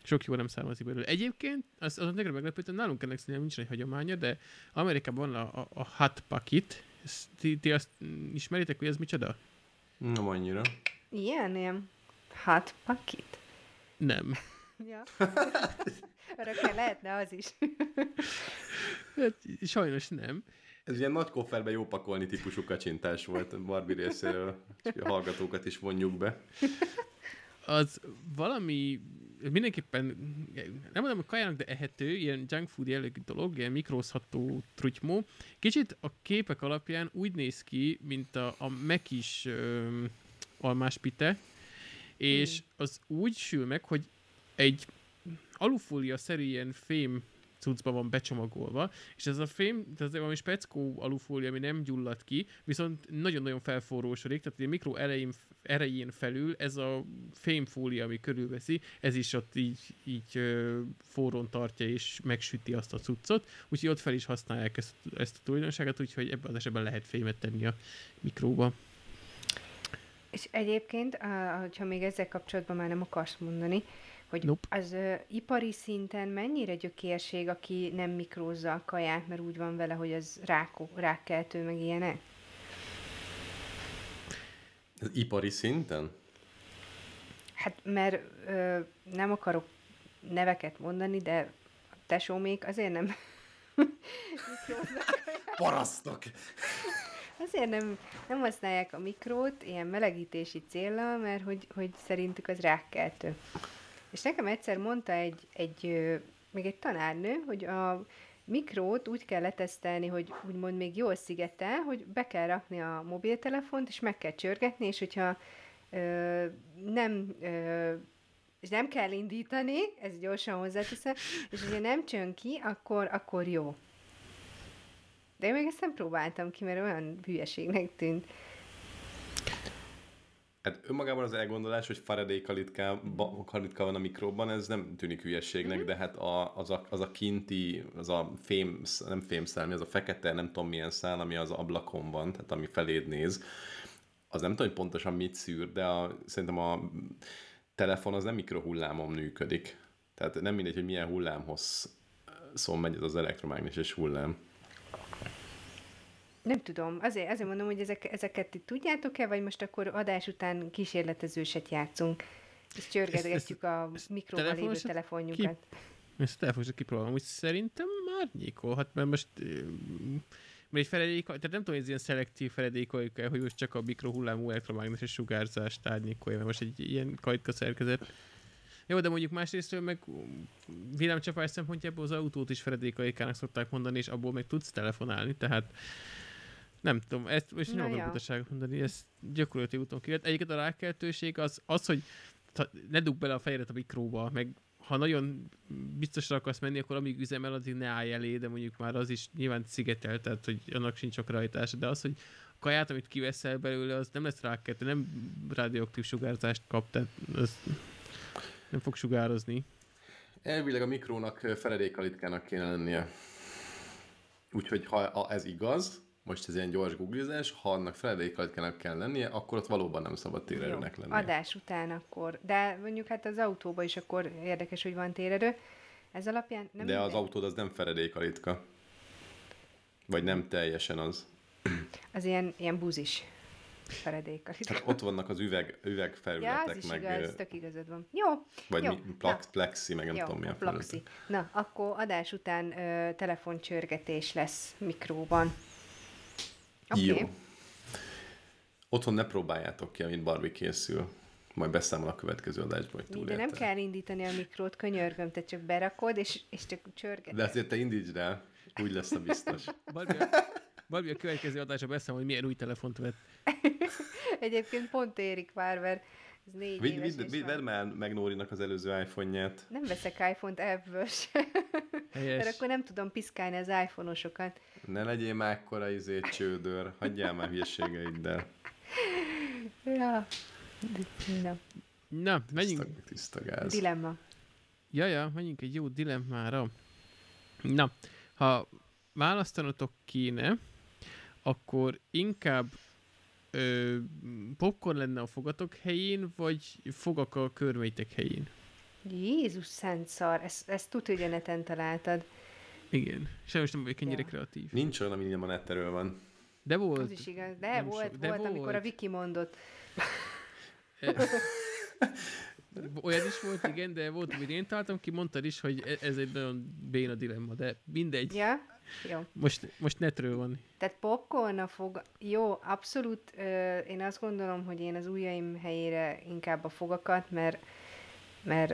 Sok jó nem származik belőle. Egyébként, az, az nekem meglepődtem, nálunk ennek szerintem nincs egy hagyománya, de Amerikában van a, a, a hot ti, ti azt ismeritek, hogy ez micsoda? Nem annyira. Ilyen, ilyen hot pocket? Nem. Ja. [laughs] Örökkel lehetne az is. hát, sajnos nem. Ez ilyen nagy kofferbe jó pakolni típusú kacsintás volt Barbie részéről, csak a hallgatókat is vonjuk be. Az valami mindenképpen, nem mondom, hogy kajának, de ehető, ilyen junk food jellegű dolog, ilyen mikrózható trutymó. Kicsit a képek alapján úgy néz ki, mint a, a mekis almáspite, és hmm. az úgy sül meg, hogy egy alufólia-szerű ilyen fém cuccba van becsomagolva, és ez a fém, tehát valami speckó alufólia, ami nem gyullad ki, viszont nagyon-nagyon felforrósodik, tehát a mikro elején, erején felül ez a fémfólia, ami körülveszi, ez is ott így, így ö, forrón tartja és megsüti azt a cuccot, úgyhogy ott fel is használják ezt, ezt a tulajdonságot, úgyhogy ebben az esetben lehet fémet tenni a mikróba. És egyébként, ha még ezzel kapcsolatban már nem akarsz mondani, hogy nope. az ö, ipari szinten mennyire gyökérség, aki nem mikrózza a kaját, mert úgy van vele, hogy az rák, rákkeltő, meg ilyenek? Az ipari szinten? Hát, mert ö, nem akarok neveket mondani, de a tesómék azért nem [laughs] Parasztok! Azért nem, nem használják a mikrót ilyen melegítési célra, mert hogy, hogy szerintük az rákkeltő. És nekem egyszer mondta egy, egy még egy tanárnő, hogy a mikrót úgy kell letesztelni, hogy úgymond még jól szigetel, hogy be kell rakni a mobiltelefont, és meg kell csörgetni, és hogyha ö, nem ö, és nem kell indítani, ez gyorsan hozzáteszem, és hogyha nem csön ki, akkor, akkor jó. De én még ezt nem próbáltam ki, mert olyan hülyeségnek tűnt. Hát önmagában az elgondolás, hogy Faraday kalitka, kalitka van a mikróban, ez nem tűnik hülyességnek, mm-hmm. de hát a, az, a, az a kinti, az a fém, nem fémszál, mi az a fekete, nem tudom milyen szál, ami az ablakon van, tehát ami feléd néz, az nem tudom, hogy pontosan mit szűr, de a, szerintem a telefon az nem mikrohullámon működik. Tehát nem mindegy, hogy milyen hullámhoz szól megy ez az elektromágneses hullám. Nem tudom, azért, azért mondom, hogy ezek, ezeket itt tudjátok-e, vagy most akkor adás után kísérletezőset játszunk, és csörgetgetjük a mikróban lévő telefonjukat. Ki, ezt a telefonot kipróbálom, hogy szerintem már nyíkolhat, mert most mert egy feledék, tehát nem tudom, hogy ez ilyen szelektív feledékoljuk el, hogy most csak a mikrohullámú elektromágneses sugárzást árnyékolja, mert most egy ilyen kajtka szerkezet. Jó, de mondjuk másrésztől meg villámcsapás szempontjából az autót is feledékaikának szokták mondani, és abból meg tudsz telefonálni, tehát nem tudom, ezt most nem akarok utaságot mondani, ez gyakorlati úton kijött. Egyébként a rákeltőség az, az hogy ne dugd bele a fejedet a mikróba, meg ha nagyon biztosra akarsz menni, akkor amíg üzemel, addig ne állj elé, de mondjuk már az is nyilván szigetel, tehát hogy annak sincs csak rajtása, de az, hogy a kaját, amit kiveszel belőle, az nem lesz rákeltő, nem radioaktív sugárzást kap, tehát az nem fog sugározni. Elvileg a mikrónak feledékalitkának kéne lennie. Úgyhogy ha ez igaz, most ez ilyen gyors googlizás, ha annak feledékalitkának kell lennie, akkor ott valóban nem szabad térerőnek lennie. Adás után akkor. De mondjuk hát az autóban is akkor érdekes, hogy van térerő. Ez alapján nem De minden. az autód az nem feledékalitka. Vagy nem teljesen az. Az ilyen, ilyen buzis feledékalitka. Hát ott vannak az üveg, üvegfelületek, ja, az meg... igaz, tök igazad van. Jó, Vagy jó. Mi, plax, plexi, meg nem jó, tudom mi a plexi. Na, akkor adás után ö, telefoncsörgetés lesz mikróban. Okay. Jó. Otthon ne próbáljátok ki, amint Barbie készül. majd beszámol a következő adásban, hogy De nem kell indítani a mikrót, könyörgöm, te csak berakod, és, és csak csörget. De azért te indítsd rá, úgy lesz a biztos. Balbi a, Balbi a következő adásra beszámol, hogy milyen új telefont vett. [laughs] Egyébként pont érik már, mert ez négy Vidd, éves, vidd, már vedd már meg Nórinak az előző iPhone-ját. nem veszek iPhone-t ebből se, Helyes. mert akkor nem tudom piszkálni az iPhone-osokat. Ne legyél már akkora izé csődör, hagyjál már hülyeségeiddel. Ja. Na, Na, menjünk. Tiszta, tiszta gáz. dilemma. Ja, ja, menjünk egy jó dilemmára. Na, ha választanotok kéne, akkor inkább ö, popcorn lenne a fogatok helyén, vagy fogak a körmeitek helyén? Jézus szent szar, ezt, ezt tudja, hogy a neten találtad. Igen. Sajnos nem vagyok ennyire Ja. kreatív. Nincs olyan, ami a netterről van. De volt. Az is igaz. De Nem volt, sok, de volt, amikor a volt. Viki mondott. [laughs] [laughs] Olyan is volt, igen, de volt, amit én találtam ki, mondtad is, hogy e- ez egy nagyon béna dilemma, de mindegy. Ja? Jó. Most, most netről van. Tehát popcorn a fog... Jó, abszolút. Ö, én azt gondolom, hogy én az ujjaim helyére inkább a fogakat, mert, mert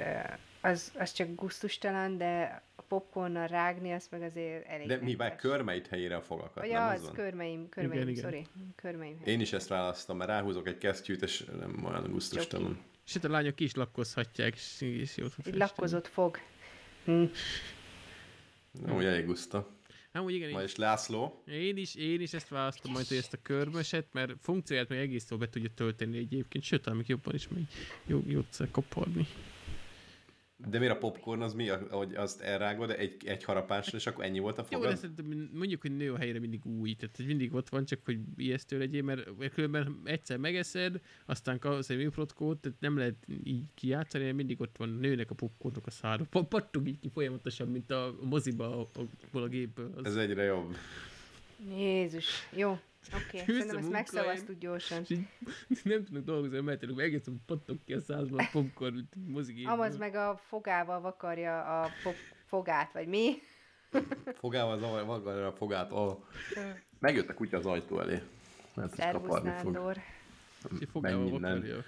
az, az csak gusztustalan, de a popcornnal rágni, azt meg azért elég De mi már nehéz. körmeit helyére a fogakat, Vagy nem az, körmeim, körmeim, igen. sorry. Körmeim Én is ezt választom, mert ráhúzok egy kesztyűt, és nem olyan gusztustalan. És hát a lányok is lakkozhatják, és, és jót lakkozott fog. Hm. Úgy elég guszta. Amúgy igen, Ma és László. én, is, én is ezt választom majd, hogy ezt a körmöset, mert funkcióját meg egész jól be tudja tölteni egyébként, sőt, még jobban is megy jó, jót koparni. De miért a popcorn az mi, hogy azt elrágod egy, egy harapásra, és akkor ennyi volt a Jó, de fogad? szerintem mondjuk, hogy nő a helyre mindig új, tehát hogy mindig ott van, csak hogy ijesztő legyél, mert különben egyszer megeszed, aztán kapsz egy műprotkót, tehát nem lehet így kijátszani, mert mindig ott van, nőnek a popcornok a szára. Pa- Pattog így ki folyamatosan, mint a moziba a, a, a gépből. Az, Ez egyre jobb. Jézus. Jó. Oké. Okay. Szerintem ezt megszavaztuk gyorsan. és így [laughs] nem tudnak dolgozni, mert tényleg egészen pattog ki a százból a popcorn, mint a mozigépből. Amaz meg a fogával vakarja a pop fogát, vagy mi? [laughs] Fogával zavar, maga a fogát. Oh. [laughs] Megjött a kutya az ajtó elé. Mert Szervusz, fog. Nándor. És fogával vakarja.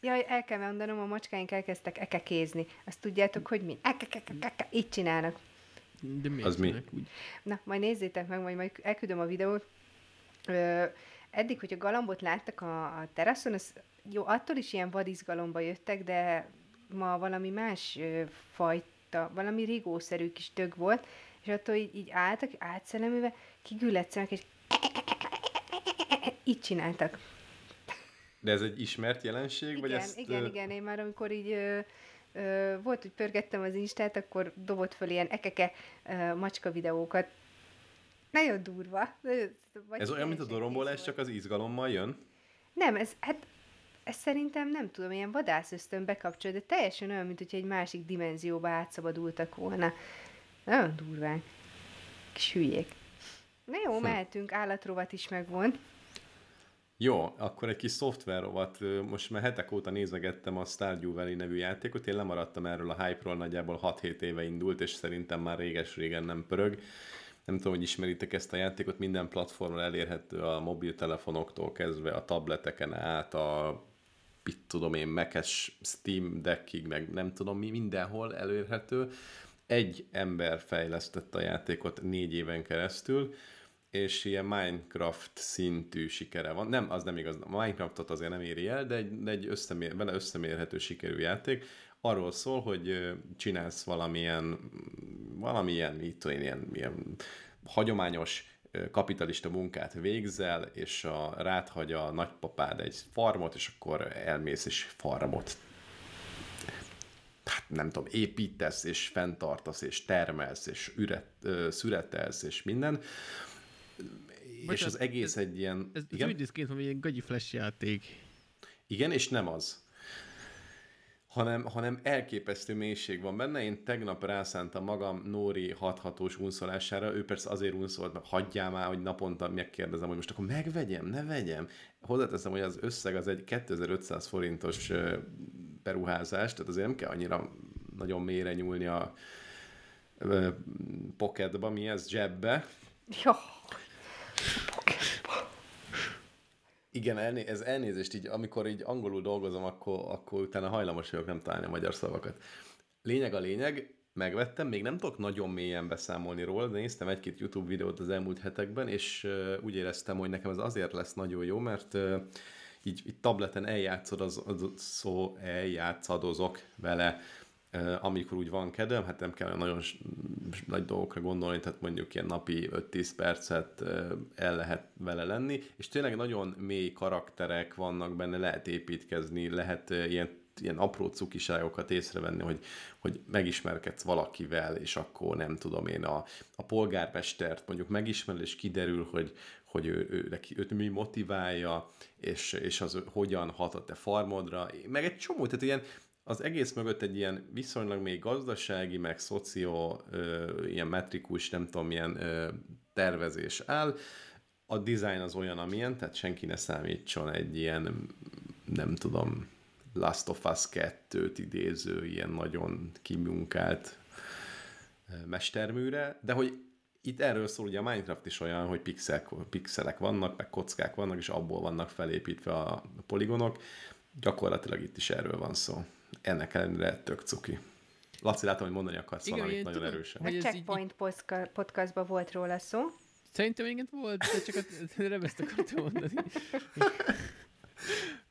Jaj, el kell mondanom, a macskáink elkezdtek ekekézni. Azt tudjátok, hogy mi? Ekekekekeke, így csinálnak. De miért Az mi? Úgy? Na, majd nézzétek meg, majd, majd elküldöm a videót. Ö, eddig, hogyha galambot láttak a, a teraszon, az jó, attól is ilyen vadizgalomba jöttek, de ma valami más ö, fajta, valami rigószerű kis dög volt, és attól így, így álltak, átszellemülve, kigülletszenek, és így csináltak. De ez egy ismert jelenség? vagy Igen, ezt, igen, ö, igen, én már amikor így ö, volt, hogy pörgettem az Instát, akkor dobott föl ilyen ekeke ö, macska videókat. Nagyon durva. Vagy Ez olyan, mint a dorombolás, csak az izgalommal jön? Nem, ez, hát, ez szerintem nem tudom, ilyen vadászösztön bekapcsol, de teljesen olyan, mint hogyha egy másik dimenzióba átszabadultak volna. Nagyon durván. Kis hülyék. Na jó, mehetünk, állatrovat is megvon. Jó, akkor egy kis szoftverrovat. Most már hetek óta nézegettem a Stardew Valley nevű játékot, én lemaradtam erről a hype-ról, nagyjából 6-7 éve indult, és szerintem már réges-régen nem pörög. Nem tudom, hogy ismeritek ezt a játékot, minden platformon elérhető a mobiltelefonoktól kezdve a tableteken át, a mit tudom én, Mac-es Steam Deckig, meg nem tudom mi, mindenhol elérhető. Egy ember fejlesztette a játékot négy éven keresztül, és ilyen Minecraft szintű sikere van. Nem, az nem igaz, a Minecraftot azért nem éri el, de egy, de egy összemér, vele összemérhető sikerű játék. Arról szól, hogy csinálsz valamilyen, valamilyen, mit tudom ilyen, ilyen hagyományos kapitalista munkát végzel, és a, rád a nagypapád egy farmot, és akkor elmész és farmot hát nem tudom, építesz, és fenntartasz, és termelsz, és üret, ö, szüretelsz, és minden. És az egész egy ilyen... Ez, ez igen? úgy néz ki, mint egy gagyi flash játék. Igen, és nem az. Hanem, hanem elképesztő mélység van benne. Én tegnap rászántam magam Nóri hathatós unszolására, ő persze azért unszolt, mert hagyjál már, hogy naponta megkérdezem, hogy most akkor megvegyem, ne vegyem. Hozzáteszem, hogy az összeg az egy 2500 forintos beruházás, tehát azért nem kell annyira nagyon mélyre nyúlni a pocketba, mi ez, zsebbe, Jó. Igen, elné- ez elnézést, így amikor így angolul dolgozom, akkor, akkor utána hajlamos vagyok nem találni a magyar szavakat. Lényeg a lényeg, megvettem, még nem tudok nagyon mélyen beszámolni róla, de néztem egy-két YouTube videót az elmúlt hetekben, és úgy éreztem, hogy nekem ez azért lesz nagyon jó, mert így, így tableten eljátszod az, az, szó, eljátszadozok vele, amikor úgy van kedvem, hát nem kell nagyon nagy dolgokra gondolni, tehát mondjuk ilyen napi 5-10 percet el lehet vele lenni, és tényleg nagyon mély karakterek vannak benne, lehet építkezni, lehet ilyen ilyen apró cukiságokat észrevenni, hogy, hogy megismerkedsz valakivel, és akkor nem tudom én a, a polgármestert mondjuk megismer, és kiderül, hogy, hogy ő, ő, neki, őt mi motiválja, és, és az hogyan hat a te farmodra, meg egy csomó, tehát ilyen az egész mögött egy ilyen viszonylag még gazdasági, meg szoció, ö, ilyen metrikus, nem tudom, milyen ö, tervezés áll. A design az olyan, amilyen, tehát senki ne számítson egy ilyen, nem tudom, Last of Us 2-t idéző, ilyen nagyon kimunkált mesterműre, de hogy itt erről szól, ugye a Minecraft is olyan, hogy pixel, pixelek vannak, meg kockák vannak, és abból vannak felépítve a poligonok. Gyakorlatilag itt is erről van szó. Ennek ellenére tök cuki. Laci, látom, hogy mondani akarsz Igen, valamit nagyon tudom, erősen. A Hogy ez Checkpoint így... podcastban volt róla szó. Szerintem igen volt, de csak a, nem ezt akartam mondani.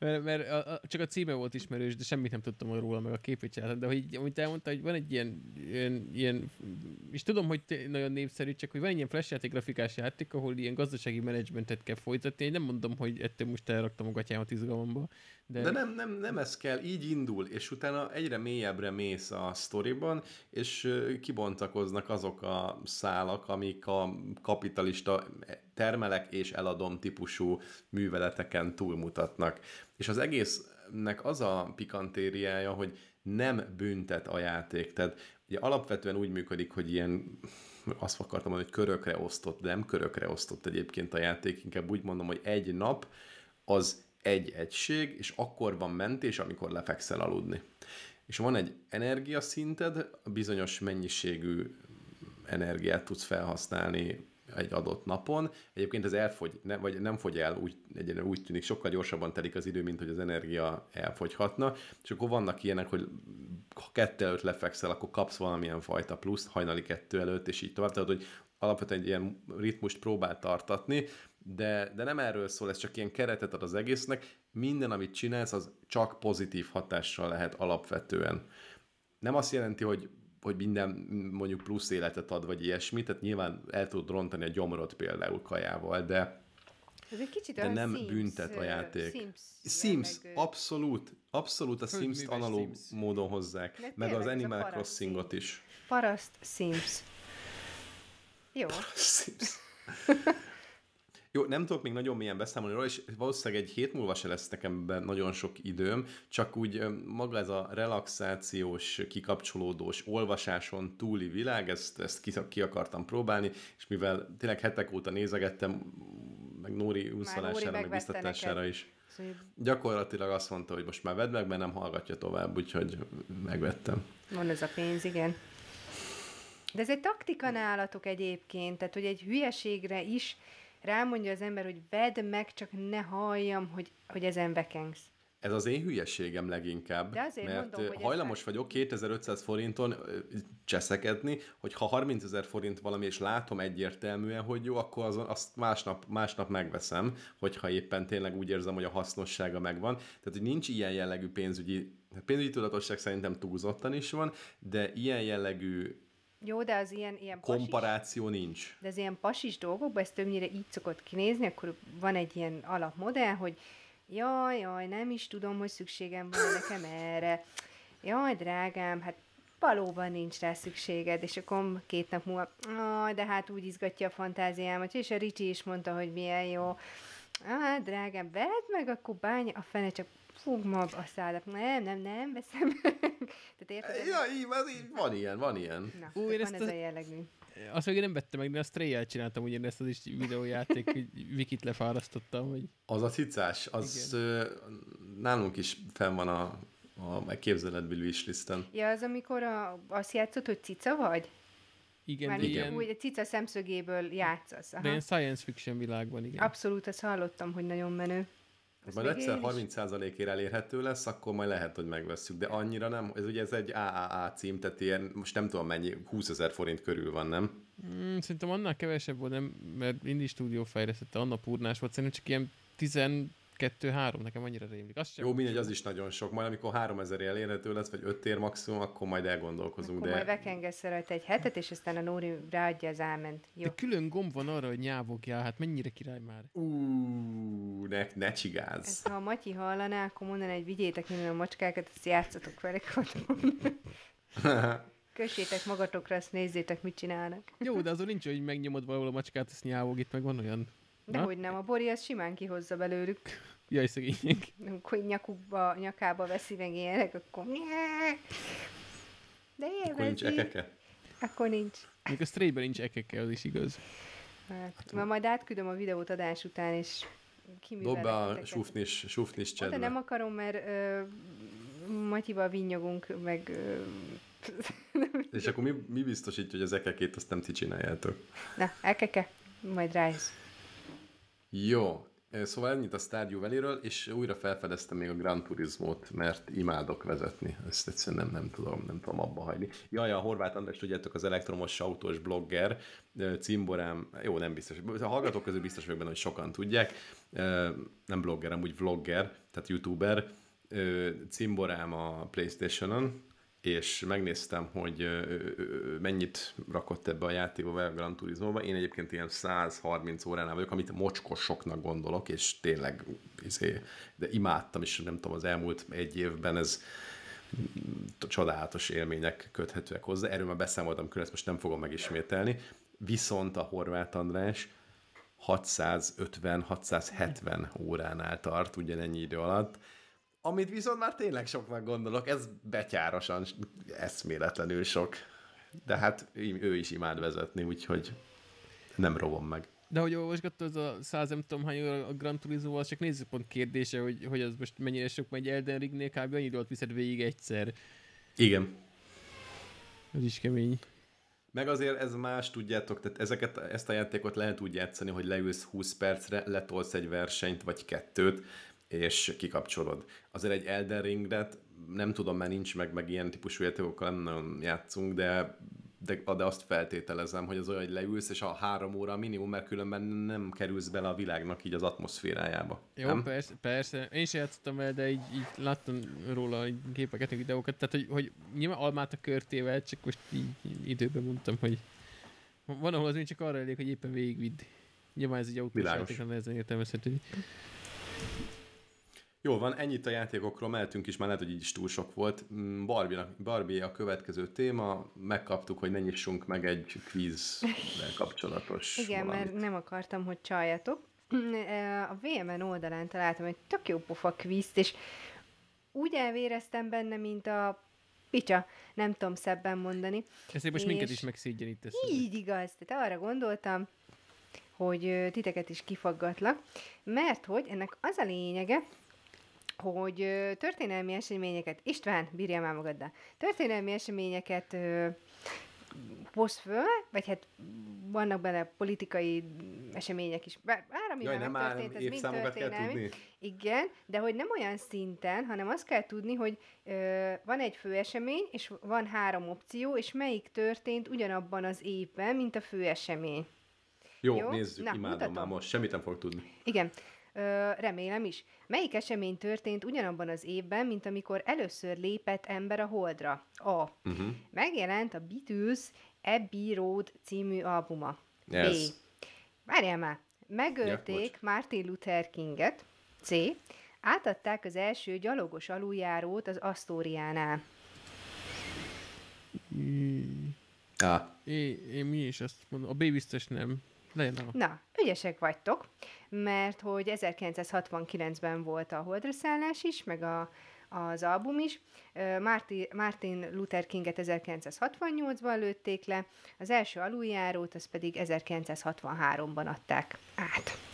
Mert, mert a, a, csak a címe volt ismerős, de semmit nem tudtam róla, meg a képét sem. De hogy, amit elmondta, hogy van egy ilyen, ilyen, ilyen és tudom, hogy nagyon népszerű, csak hogy van egy ilyen flash játék, grafikás játék, ahol ilyen gazdasági menedzsmentet kell folytatni. Én nem mondom, hogy ettől most elraktam a gatyámat izgalomba. De, de nem, nem, nem ez kell, így indul, és utána egyre mélyebbre mész a sztoriban, és kibontakoznak azok a szálak, amik a kapitalista termelek és eladom típusú műveleteken túlmutatnak. És az egésznek az a pikantériája, hogy nem büntet a játék. Tehát ugye alapvetően úgy működik, hogy ilyen azt akartam mondani, hogy körökre osztott, de nem körökre osztott egyébként a játék, inkább úgy mondom, hogy egy nap az egy egység, és akkor van mentés, amikor lefekszel aludni. És van egy energiaszinted, bizonyos mennyiségű energiát tudsz felhasználni egy adott napon. Egyébként ez elfogy, ne, vagy nem fogy el, úgy, egyenlően úgy tűnik, sokkal gyorsabban telik az idő, mint hogy az energia elfogyhatna, és akkor vannak ilyenek, hogy ha kettő előtt lefekszel, akkor kapsz valamilyen fajta plusz, hajnali kettő előtt, és így tovább. Tehát, hogy alapvetően egy ilyen ritmust próbál tartatni, de, de nem erről szól, ez csak ilyen keretet ad az egésznek. Minden, amit csinálsz, az csak pozitív hatással lehet alapvetően. Nem azt jelenti, hogy hogy minden mondjuk plusz életet ad, vagy ilyesmi, tehát nyilván el tudod rontani a gyomrot például kajával, de ez egy kicsit de nem Sims, büntet a játék. Sims, Sims abszolút, abszolút a Sims-t analóg Sims. módon hozzák, de meg az Animal Crossingot is. Paraszt Sims. Jó. Sims. [laughs] Jó, nem tudok még nagyon mélyen beszámolni róla, és valószínűleg egy hét múlva se lesz nekem nagyon sok időm, csak úgy maga ez a relaxációs, kikapcsolódós, olvasáson túli világ, ezt, ezt ki, ki akartam próbálni, és mivel tényleg hetek óta nézegettem, meg Nóri úszalására, meg biztatására is. Szóval... Gyakorlatilag azt mondta, hogy most már vedd meg, mert nem hallgatja tovább, úgyhogy megvettem. Van ez a pénz, igen. De ez egy taktika nálatok egyébként, tehát hogy egy hülyeségre is rámondja az ember, hogy vedd meg, csak ne halljam, hogy, hogy ezen bekengsz. Ez az én hülyeségem leginkább, De azért mert mondom, hogy hajlamos ez vagyok 2500 forinton cseszekedni, hogy ha 30 ezer forint valami, és látom egyértelműen, hogy jó, akkor azon, azt másnap, másnap megveszem, hogyha éppen tényleg úgy érzem, hogy a hasznossága megvan. Tehát, hogy nincs ilyen jellegű pénzügyi, pénzügyi tudatosság szerintem túlzottan is van, de ilyen jellegű jó, de az ilyen, ilyen Komparáció pasis, nincs. De az ilyen pasis dolgokban ez többnyire így szokott kinézni, akkor van egy ilyen alapmodell, hogy jaj, jaj, nem is tudom, hogy szükségem van nekem erre. Jaj, drágám, hát valóban nincs rá szükséged, és akkor két nap múlva, de hát úgy izgatja a fantáziámat, és a Ricsi is mondta, hogy milyen jó. Ah, drágám, vedd meg, akkor bánya, a fene csak fúg mag a szádat. Nem, nem, nem, veszem. [laughs] Tehát érted? Ja, így, van, így, van ilyen, van ilyen. Na, Ú, én van ezt ez a, a jellegű. Azt még nem vettem meg, de a stray csináltam ezt az is videójáték, hogy Vikit lefárasztottam. Hogy... Az a cicás, az ö, nálunk is fenn van a, a megképzeletbeli wishlisten. Ja, az amikor a, azt játszott, hogy cica vagy? Igen, Már igen. Úgy, a cica szemszögéből játszasz. Aha. De ilyen science fiction világban, igen. Abszolút, ezt hallottam, hogy nagyon menő. Azt Majd egyszer én is- 30%-ért elérhető lesz, akkor majd lehet, hogy megvesszük, de annyira nem. Ez ugye ez egy AAA cím, tehát ilyen, most nem tudom mennyi, 20 ezer forint körül van, nem? Mm, szerintem annál kevesebb volt, nem, mert Indie Studio fejlesztette, Anna Purnás volt, szerintem csak ilyen 12-3, nekem annyira rémlik. Az sem Jó, mindegy, az is nagyon sok. Majd amikor 3000 elérhető lesz, vagy 5 ér maximum, akkor majd elgondolkozunk. Akkor de... majd vekengesz rajta egy hetet, és aztán a Nóri ráadja az áment. Jó. De külön gomb van arra, hogy nyávogjál, hát mennyire király már. Ú, ne, ne csigázz. Ezt, ha a Matyi hallaná, akkor mondaná, hogy vigyétek minden a macskákat, ezt játszatok velük otthon. [laughs] Kössétek magatokra, azt nézzétek, mit csinálnak. Jó, de azon nincs, hogy megnyomod valahol a macskát, ezt nyávog, itt meg van olyan. De Na? hogy nem, a Bori az simán kihozza belőlük. Jaj, szegények. Amikor nyakukba, nyakába veszi meg ilyenek, akkor... De Akkor nincs élvezi. ekeke? Akkor nincs. Még a strayben nincs ekeke, az is igaz. Hát, ma majd átküldöm a videót adás után, és kiművelek Dob be a sufnis, sufnis Oda csedbe. nem akarom, mert ö, Matyival vinnyogunk, meg ö, [laughs] És akkor mi, mi biztosítja, hogy az ekekét azt nem ti csináljátok? na, elkeke, majd rájössz. Jó, szóval ennyit a Stardew Valley-ről, és újra felfedeztem még a Gran Turismo-t, mert imádok vezetni. Ezt egyszerűen nem, nem tudom, nem tudom abba hagyni. Jaj, a Horváth András, tudjátok, az elektromos autós blogger, cimborám, jó, nem biztos, a hallgatók közül biztos vagyok benne, hogy sokan tudják, nem blogger, amúgy vlogger, tehát youtuber, cimborám a Playstation-on, és megnéztem, hogy mennyit rakott ebbe a játékba, a Gran Turismo-ba. Én egyébként ilyen 130 óránál vagyok, amit mocskosoknak gondolok, és tényleg izé, de imádtam, és nem tudom, az elmúlt egy évben ez csodálatos élmények köthetőek hozzá. Erről már beszámoltam külön, ezt most nem fogom megismételni. Viszont a Horváth András 650-670 óránál tart ugyanennyi idő alatt, amit viszont már tényleg soknak gondolok, ez betyárosan eszméletlenül sok. De hát ő is imád vezetni, úgyhogy nem rovom meg. De hogy olvasgatta az a száz nem tudom hány óra a Gran Turismo, az csak nézőpont kérdése, hogy, hogy az most mennyire sok megy Elden Ringnél, kb. annyi időt viszed végig egyszer. Igen. Az is kemény. Meg azért ez más, tudjátok, tehát ezeket, ezt a játékot lehet úgy játszani, hogy leülsz 20 percre, letolsz egy versenyt, vagy kettőt, és kikapcsolod. Azért egy Elden Ringet, nem tudom, mert nincs meg, meg ilyen típusú játékokkal nem nagyon játszunk, de, de, de azt feltételezem, hogy az olyan, hogy leülsz, és a három óra minimum, mert különben nem kerülsz bele a világnak így az atmoszférájába. Jó, nem? persze, persze. Én sem játszottam vele, de így, így láttam róla így képeket, videókat. Tehát, hogy, hogy nyilván almát a körtével, csak most így időben mondtam, hogy van, ahol az még csak arra elég, hogy éppen végigvidd. Nyilván ez egy autós játék, nehezen értelmezhető. Jó van, ennyit a játékokról, mehetünk is, már lehet, hogy így is túl sok volt. Mm, Barbie, Barbie a következő téma, megkaptuk, hogy ne nyissunk meg egy kvízzel kapcsolatos [laughs] Igen, valamit. mert nem akartam, hogy csaljatok. [clears throat] A VMN oldalán találtam egy tök jó pofa kvízt, és úgy elvéreztem benne, mint a picsa, nem tudom szebben mondani. Ezért most minket És is megszégyenítesz. Így igaz, tehát arra gondoltam, hogy titeket is kifaggatlak, mert hogy ennek az a lényege, hogy ö, történelmi eseményeket, István, bírja már magaddal, történelmi eseményeket ö, hoz föl, vagy hát vannak bele politikai események is. Bár, ami Jaj, nem áll, megtörtént, ez mind történelmi. tudni? Igen, de hogy nem olyan szinten, hanem azt kell tudni, hogy ö, van egy főesemény, és van három opció, és melyik történt ugyanabban az évben, mint a főesemény. Jó, Jó? nézzük, Na, imádom mutatom. már most, semmit nem fog tudni. Igen, ö, remélem is. Melyik esemény történt ugyanabban az évben, mint amikor először lépett ember a Holdra? A. Uh-huh. Megjelent a Beatles Abbey Road című albuma. Yes. B. Várjál már. Megölték Ja. Martin Luther Kinget. C. Átadták az első gyalogos aluljárót az Asztóriánál. Á, Én, én mi is azt mondom, a B biztos nem. A... Na, ügyesek vagytok, mert hogy 1969-ben volt a Holdra szállás is, meg a, az album is. Martin Luther Kinget 1968-ban lőtték le, az első aluljárót, az pedig 1963-ban adták át.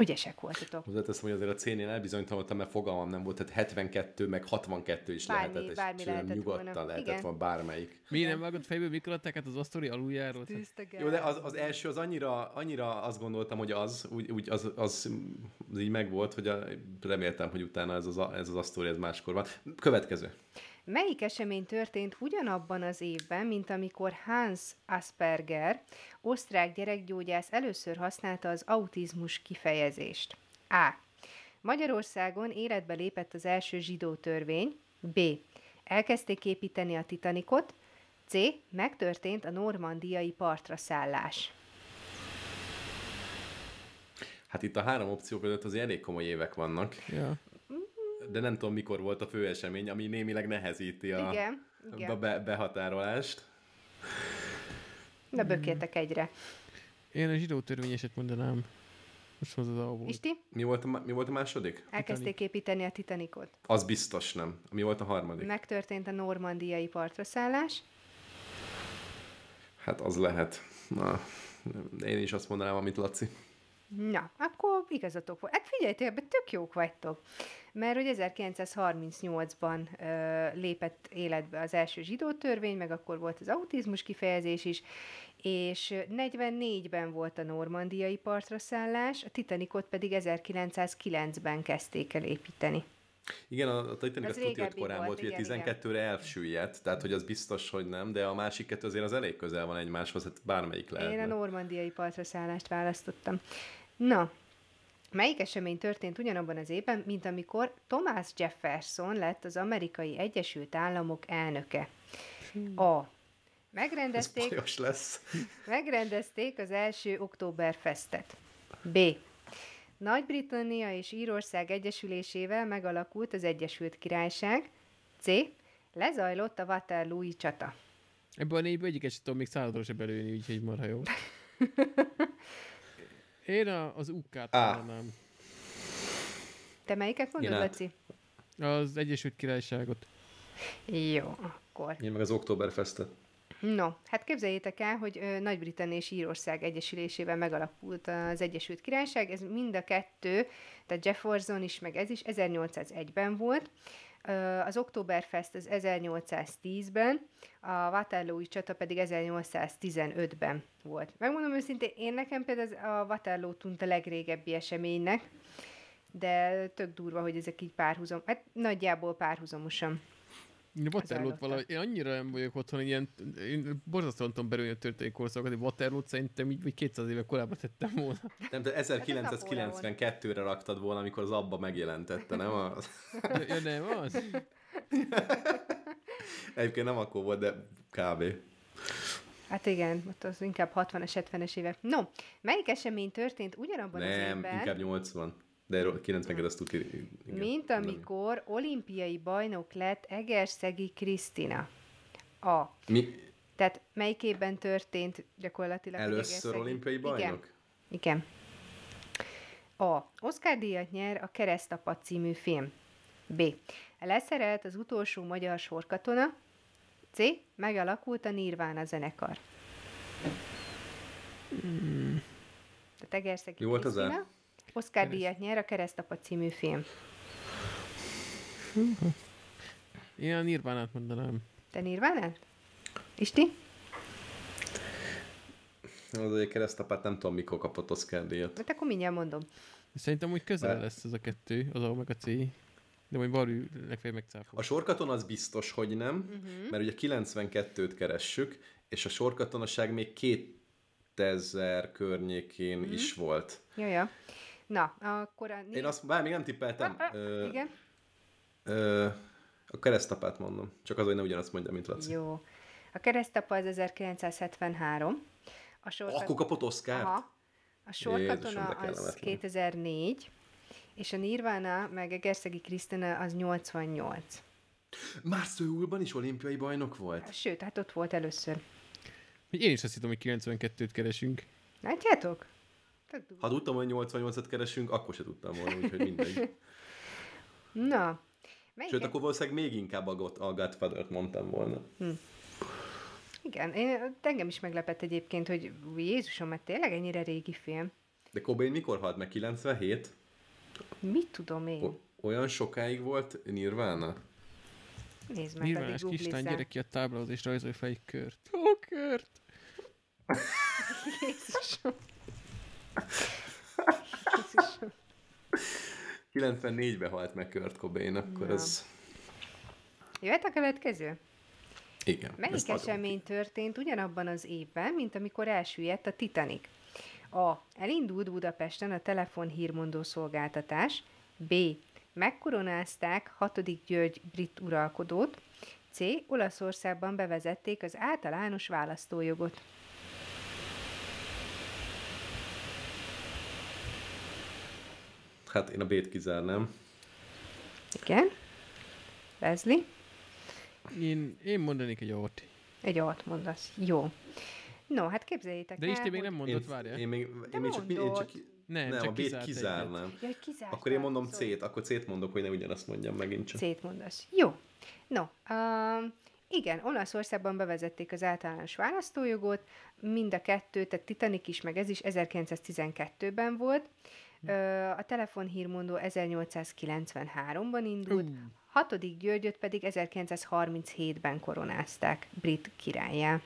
Ügyesek voltatok. Hozzáteszem, hogy azért a C-nél elbizonytalanodtam, mert fogalmam nem volt, tehát 72 meg 62 is Bármi- lehetett, és bármi lehetett nyugodtan volna. lehetett Igen. volna bármelyik. Mi nem vágott fejből, mikor adták át az asztori Tűztegel. Jó, de az, az első az annyira, annyira azt gondoltam, hogy az, úgy, úgy az, az, az így megvolt, hogy a, reméltem, hogy utána ez az, ez az asztóri, ez máskor van. Következő. Melyik esemény történt ugyanabban az évben, mint amikor Hans Asperger, osztrák gyerekgyógyász először használta az autizmus kifejezést? A. Magyarországon életbe lépett az első zsidó törvény. B. Elkezdték építeni a Titanicot. C. Megtörtént a normandiai partra szállás. Hát itt a három opció között azért elég komoly évek vannak, ja. De nem tudom, mikor volt a fő esemény, ami némileg nehezíti a, Igen, a igen. be, behatárolást. Na, bökértek egyre. Én a zsidó törvényeset mondanám. Most az az A volt. Isti, Mi volt a, mi volt a második? elkezdték építeni a Titanicot. Az biztos nem. Mi volt a harmadik? Megtörtént a normandiai partra szállás. Hát az lehet. Na, én is azt mondanám, amit Laci. Na, akkor igazatok volt. Hát figyeljetek, ebben tök jók vagytok. Mert hogy 1938-ban ö, lépett életbe az első zsidó törvény, meg akkor volt az autizmus kifejezés is, és ö, 44-ben volt a normandiai partra szállás, a Titanicot pedig 1909-ben kezdték el építeni. Igen, a, a Titanic Az az hogy régebbi korán volt, volt, igen, 12-re elsüllyedt, tehát hogy az biztos, hogy nem, de a másik kettő azért az elég közel van egymáshoz, hát bármelyik lehet. Én a normandiai partra szállást választottam. Na, melyik esemény történt ugyanabban az évben, mint amikor Thomas Jefferson lett az amerikai Egyesült Államok elnöke? A. Ez Megrendezték, lesz. megrendezték az első Oktoberfestet. B. Nagy-Britannia és Írország egyesülésével megalakult az Egyesült Királyság. C. Lezajlott a Waterloo-i csata. Ebben a négyből egyiket sem tudom még századról se belőni, úgyhogy marha jó. [laughs] Én a, az UK-t mondanám. Te melyiket mondod. Laci? Az Egyesült Királyságot. Jó, akkor. Én meg az Oktoberfestet. No, hát képzeljétek el, hogy Nagy-Britannia és Írország egyesülésével megalakult az Egyesült Királyság. Ez mind a kettő, tehát Jefferson is, meg ez is 1801-ben volt. Az Oktoberfest az 1810-ben, a Waterloo-i csata pedig 1815-ben volt. Megmondom őszintén, én nekem például a Waterloo tűnt a legrégebbi eseménynek, de tök durva, hogy ezek így párhuzam, hát nagyjából párhuzamosan. Waterloo-t valahogy, én annyira nem vagyok otthon, ilyen, én borzasztóan tudom belőni a történelmi korszakokat, hogy Waterloo-t szerintem így vagy 200 éve korábban tettem volna. Nem, de 1992-re raktad volna, amikor az abba megjelentette, nem? A... Ja, nem az? Egyébként nem akkor volt, de kb. Hát igen, ott az inkább 60-as, 70-es évek. No, melyik esemény történt ugyanabban az Nem, évben, inkább 80. De erről 92 azt igen, mint nem. amikor olimpiai bajnok lett Egerszegi Krisztina? A. Mi? Tehát melyik évben történt gyakorlatilag? Először olimpiai bajnok? Igen. Igen. A. Oscar díjat nyer a Keresztapat című film. B. Leszerelt az utolsó magyar sorkatona. C. Megalakult a Nirvana zenekar. Tehát Egerszegi Mi volt az A? Oscar díjat nyer a Keresztapat című film. Én a Nirvánát mondanám. Te Nirvánát? Isti? Az egy keresztapát nem tudom, mikor kapott Oscar díjat. Hát akkor mindjárt mondom. Szerintem úgy közel Be- lesz ez a kettő, az A meg a C. De majd Barű legfeljebb megcáfol. A sorkaton az biztos, hogy nem, uh-huh. mert ugye 92-t keressük, és a sorkatonaság még 2000 környékén uh-huh. is volt. Jó. Na, akkor a... Én azt, bár még nem tippeltem. Ö, Igen? ö, a keresztapát mondom. Csak az, hogy ne ugyanazt mondja, mint Laci. Jó. A keresztapa az 1973. A sorkat... Akkor kapott Oscar? Aha. A sorkatona az kellemetlen. 2004, és a Nirvana meg Egerszegi Krisztina az 88. Már Szőulban is olimpiai bajnok volt? Sőt, hát ott volt először. Én is azt hittem, hogy 92-t keresünk. Látjátok? Ha tudtam, hogy 88-at keresünk, akkor se tudtam volna, úgyhogy mindegy. [laughs] Na, melyiket? Sőt, akkor valószínűleg még inkább a, God, a Godfather-t mondtam volna. Igen, én, engem is meglepett egyébként, hogy Jézusom, mert tényleg ennyire régi film. De Cobain mikor halt meg? 97? Mit tudom én? O- olyan sokáig volt Nirvana? Nézd meg, Nyilván addig kislány gyerek ki a táblához és rajzolj fel egy kört. Ó, [laughs] kört! Jézusom. Jézusom. 94-ben halt meg Kurt Cobain, akkor Na. ez... Jöhet a következő? Igen. Melyik esemény történt ugyanabban az évben, mint amikor elsüllyedt a Titanic? A. Elindult Budapesten a telefonhírmondó szolgáltatás. B. Megkoronázták 6. György brit uralkodót. C. Olaszországban bevezették az általános választójogot. Hát én a B-t kizárnám. Igen. Leslie? Én, én mondanék egy ót. Egy alt mondasz. Jó. No, hát képzeljétek De el, Isti még nem mondott, várjál. Én még, De én még csak, én csak. Nem, nem, csak a B-t kizárt kizárnám. Ja, hogy kizártad, Akkor én mondom szóval- C-t, akkor C-t mondok, hogy ne ugyanazt mondjam megint csak. C-t mondasz. Jó. No, um, igen, Olaszországban bevezették az általános választójogot, mind a kettő, tehát Titanic is, meg ez is 1912-ben volt. Ö, a telefonhírmondó 1893-ban indult, Ú. hatodik Györgyöt pedig 1937-ben koronázták brit királyá.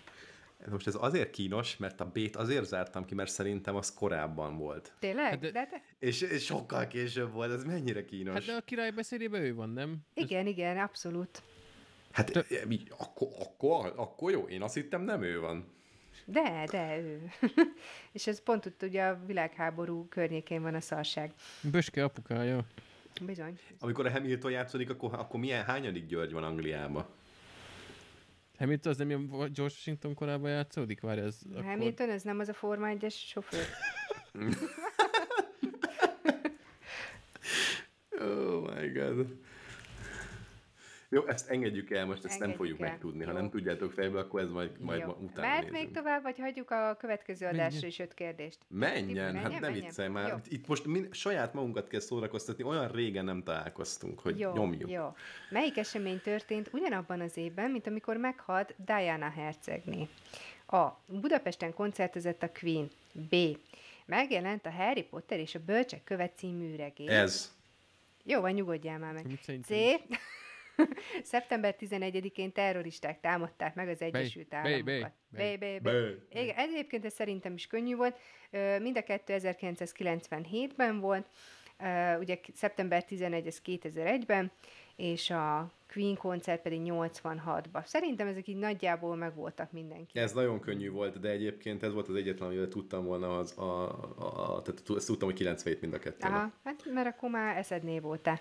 Most ez azért kínos, mert a B-t azért zártam ki, mert szerintem az korábban volt. Tényleg? Hát de... de- De, de... És, és sokkal később volt, ez mennyire kínos. Hát de a király beszédében ő van, nem? Igen, igen, abszolút. Hát e, mi, akkor, akkor, akkor jó, én azt hittem nem ő van. De, de ő. [laughs] És ez pont ott ugye a világháború környékén van a szarság. Böske apukája. Bizony. Amikor a Hamilton játszódik, akkor, akkor milyen, hányadik György van Angliában? Hamilton az nem ilyen George Washington korában játszódik? Várj, ez Akkor... Hamilton, ez nem az a Forma 1-es sofőr. [laughs] [laughs] Oh my god. Jó, ezt engedjük el, most ezt nem fogjuk el. megtudni. Ha Jó. nem tudjátok fejből, akkor ez majd, majd Jó. utána nézünk. még tovább, vagy hagyjuk a következő adásra Menjen. is öt kérdést? Menjen, hát Menjen, nem menjen. viccelj már. Jó. Itt most min, saját magunkat kell szórakoztatni, olyan régen nem találkoztunk, hogy Jó, nyomjuk. jó. Melyik esemény történt ugyanabban az évben, mint amikor meghalt Diana hercegné? A. Budapesten koncertezett a Queen. B. Megjelent a Harry Potter és a Bölcsek követ című regény. Ez. Jó, van, nyugodjál már meg. Mit C. Szeptember 11-én terroristák támadták meg az Egyesült Államokat. bej, Bej. bej. Igen, ez egyébként ez szerintem is könnyű volt. Mind a kettő 1997-ben volt, ugye szeptember 11 ez 2001-ben, és a Queen koncert pedig 86-ban. Szerintem ezek így nagyjából megvoltak mindenki. Ez nagyon könnyű volt, de egyébként ez volt az egyetlen, amivel tudtam volna, az a, a, a tehát ezt tudtam, hogy 97 mind a kettő. Aha, hát mert akkor már eszedné voltál.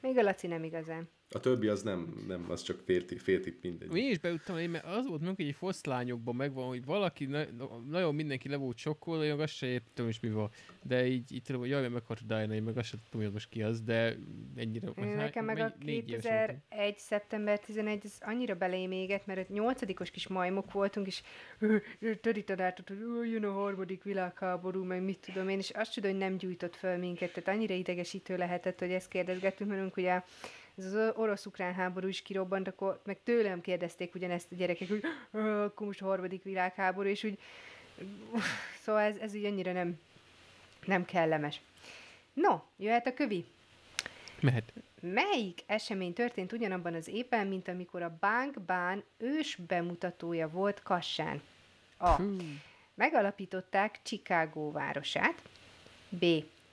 Még a Laci nem igazán. A többi az nem, nem az csak fél, ti- fél tipp mindegy. Én is beüttem, én, mert az volt meg, hogy egy foszlányokban megvan, hogy valaki, na, nagyon mindenki le volt sokkolva, én azt se értem is mi van. De így, így tudom, hogy jaj, meghalt Diana, én meg azt sem tudom, hogy most ki az, de ennyire... Nekem hány- meg a mennyi- négy éves voltam. 2001. szeptember 11, ez annyira belém éget, mert ott nyolcadikos kis majmok voltunk, és tanártad, hogy jön a harmadik világháború, meg mit tudom én, és azt tudom, hogy nem gyújtott föl minket, tehát annyira idegesítő lehetett, hogy ezt kérdezgettünk, mert ugye ez az orosz-ukrán háború is kirobbant, akkor meg tőlem kérdezték ugyanezt a gyerekek, hogy "Ö, akkor most a harmadik világháború, és úgy szóval ez, ez így annyira nem, nem kellemes. No, jöhet a kövi. Mehet. Melyik esemény történt ugyanabban az évben, mint amikor a Bang Bán ős bemutatója volt Kassán? A. Hú. Megalapították Chicago városát. B.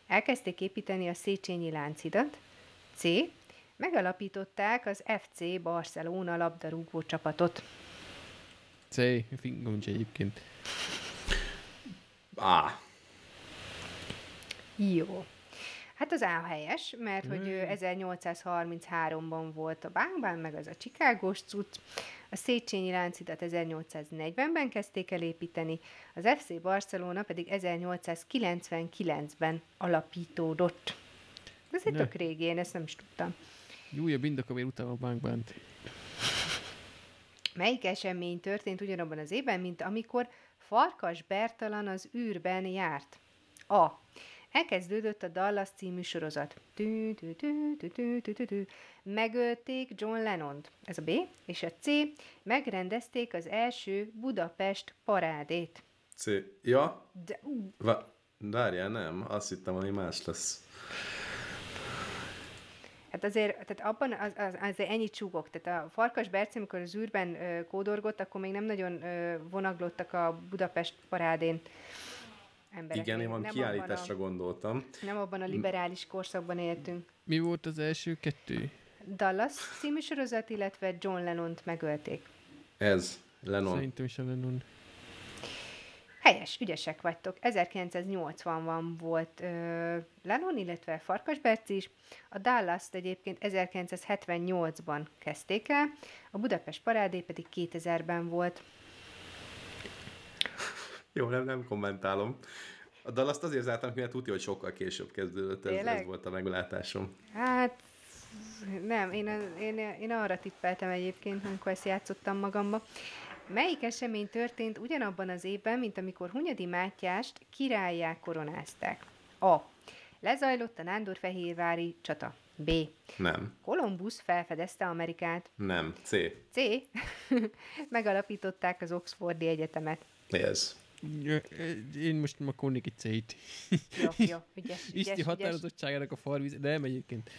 Elkezdték építeni a Széchenyi láncidat. C. Megalapították az FC Barcelona labdarúgó csapatot. C, fingom nincs egyébként. Á, Jó. Hát az A helyes, mert hogy ő 1833-ban volt a Bánkbán, meg az a Chicagós cucc. A Széchenyi láncidat 1840-ben kezdték el építeni, az FC Barcelona pedig 1899-ben alapítódott. Ez egy tök régi, én ezt nem is tudtam. Júja, bindok, amire utána a bankbánt. Melyik esemény történt ugyanabban az évben, mint amikor Farkas Bertalan az űrben járt? A. Elkezdődött a Dallas című sorozat. Tű, tű, tű, tű, tű, tű, tű, tű. Megölték John Lennont. Ez a B. És a C. Megrendezték az első Budapest parádét. C. Ja, De, ú, va, Várjál, nem. Azt hittem, hogy más lesz. Hát azért, tehát abban az, az, azért ennyit csúgok. Tehát a Farkas Berci, amikor az űrben ö, kódorgott, akkor még nem nagyon ö, vonaglottak a Budapest parádén emberek. Igen, én van nem kiállításra abban gondoltam. a, nem abban a liberális korszakban éltünk. Mi volt az első kettő? Dallas című sorozat, illetve John Lennont megölték. Ez, Lennon. Szerintem is a Lennon. Helyes, ügyesek vagytok. 1980-ban volt ö, Lennon, illetve Farkas Berci is. A Dallas-t egyébként 1978-ban kezdték el, a Budapest parádé pedig 2000-ben volt. Jó, nem, nem kommentálom. A dal azt azért zártam, mert tudja, hogy sokkal később kezdődött. Ez, Tényleg? ez volt a meglátásom. Hát nem, én, én, én arra tippeltem egyébként, amikor ezt játszottam magamba. Melyik esemény történt ugyanabban az évben, mint amikor Hunyadi Mátyást királyá koronázták? A. Lezajlott a Nándorfehérvári csata. B. Nem. Kolumbusz felfedezte Amerikát. Nem. C. C. [laughs] Megalapították az Oxfordi Egyetemet. Ez. Én most akkor egy C-t. Jó, jó, ügyes, [laughs] ügyes, Isti határozottságának a farvíz, de nem egyébként.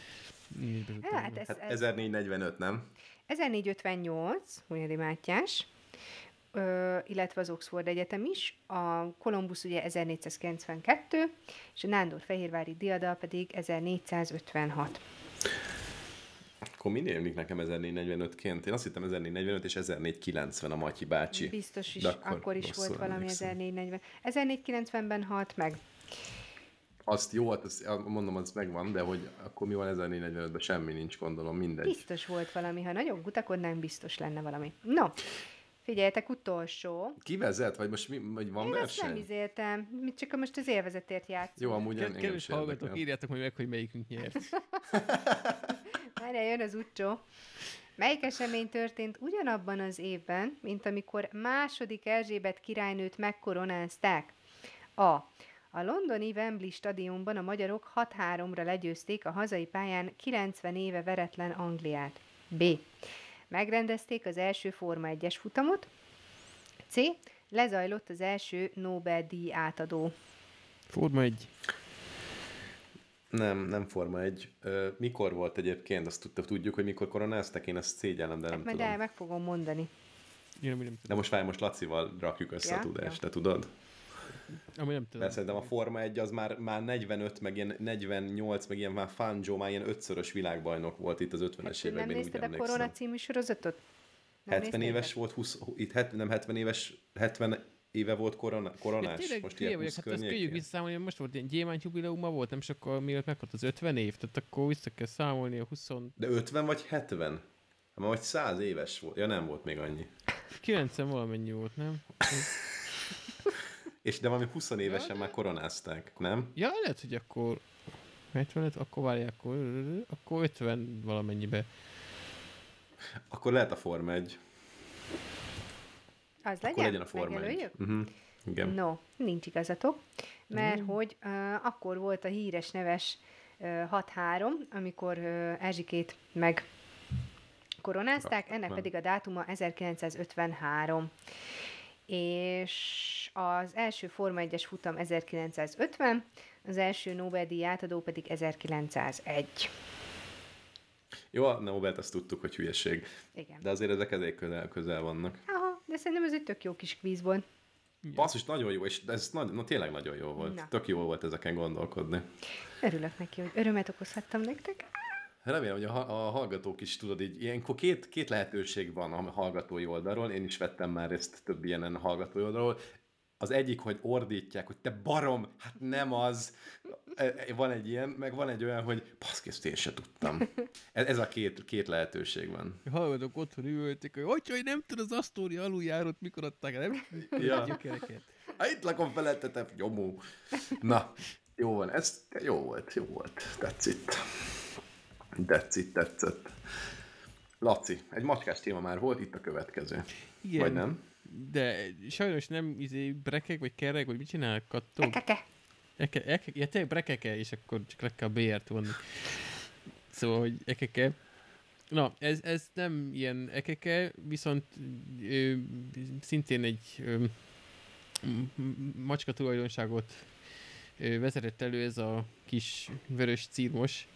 Be Hát ez, Hát ez 1445, nem? 1458, Hunyadi Mátyás, ö, illetve az Oxford Egyetem is, a Kolumbusz ugye 1492, és a Nándor Fehérvári diadal pedig 1456. Akkor mi némlik nekem 1445-ként? Én azt hittem 1445 és 1490 a Matyi bácsi. Biztos is, De akkor, akkor is volt valami emlékszem. 1440. 1490-ben halt meg. Azt jó, hát azt, mondom, az megvan, de hogy akkor mi van 1445-ben? Semmi nincs, gondolom, mindegy. Biztos volt valami, ha nagyon gutakodnánk, biztos lenne valami. No, figyeljetek, utolsó. Ki vezet? Vagy most mi, vagy van Én ezt nem verseny? izéltem, mi csak most az élvezetért játszom. Jó, amúgy Ked- engem Kedves hallgatók, írjátok majd meg, hogy melyikünk nyert. [laughs] Várjál, jön az utcsó. Melyik esemény történt ugyanabban az évben, mint amikor második Erzsébet királynőt megkoronázták? A. A londoni Wembley stadionban a magyarok 6-3-ra legyőzték a hazai pályán 90 éve veretlen Angliát. B. Megrendezték az első Forma 1-es futamot. C. Lezajlott az első Nobel-díj átadó. Forma 1. Nem, nem Forma 1. Ö, mikor volt egyébként? Azt tudjuk, hogy mikor koronáztak? Én ezt szégyellem, de nem Hát tudom. el meg fogom mondani. Én nem De tudom. most várj, most Lacival rakjuk össze Ja, a tudást, ja. te tudod? Ami nem tudom. Mert szerintem a Forma 1 az már, már 45, meg ilyen 48, meg ilyen már Fangio, már ilyen ötszörös világbajnok volt itt az 50-es Hát, nem években, úgy nézted a emlékszem. Korona című sorozatot? Nem 70 néztétek? éves volt, 20, itt het, nem 70 éves, 70 éve volt korona, Ja, koronás, tényleg most ilyen vagyok, 20 hát azt tudjuk visszaszámolni, most volt ilyen gyémánt jubileuma volt, nem és akkor miatt megvolt az 50 év, tehát akkor vissza kell számolni a 20... De 50 vagy 70? Hát vagy 100 éves volt. Ja, nem volt még annyi. 90 valamennyi volt, nem? [laughs] És de valami 20 évesen már koronázták, nem? Ja, lehet, hogy akkor 70, akkor várják, akkor, akkor 50 valamennyibe. Akkor lehet a Forma 1. Az legyen? Akkor legyen a Forma 1. Megjelöljük? Uh-huh. Igen. No, nincs igazatok, mert hogy uh, akkor volt a híres neves uh, 6-3, amikor uh, Erzsikét meg koronázták, Ja, ennek nem. pedig a dátuma 1953. És az első Forma 1-es futam 1950, az első Nobel-díj átadó pedig 1901. Jó, a Nobelt azt tudtuk, hogy hülyeség. Igen. De azért ezek elég közel, közel vannak. Aha, de szerintem ez egy tök jó kis kvíz volt. Basszus, nagyon jó, és ez nagy, no, tényleg nagyon jó volt. Na. Tök jó volt ezeken gondolkodni. Örülök neki, hogy örömet okozhattam nektek. Remélem, hogy a, a hallgatók is tudod, így ilyenkor két, két lehetőség van a hallgatói oldalról, én is vettem már ezt több ilyenen hallgatói oldalról. Az egyik, hogy ordítják, hogy te barom, hát nem az. E- e- Van egy ilyen, meg van egy olyan, hogy baszki, ezt én se tudtam. Ez, ez a két, két lehetőség van. A hallgatók otthon üvölték, hogy hogy, hogy nem tudod az Asztória aluljárót mikor adták el, nem? Ja. Hát itt lakom felettetem, nyomó. Na, jó van, ez jó volt, jó volt. Tetszett. Tetszett, tetszett. Laci, egy macskás téma már volt, itt a következő. Igen. Vagy nem? De sajnos nem izé brekek, vagy kerek, vagy mit csinál? Kattog? Ekeke. Eke, eke, ja, tényleg brekeke, és akkor csak le kell BR-t vonni. Szóval, hogy ekeke. Na, ez, ez nem ilyen ekeke, viszont ö, szintén egy ö, macska tulajdonságot ö, vezetett elő ez a kis vörös círmos,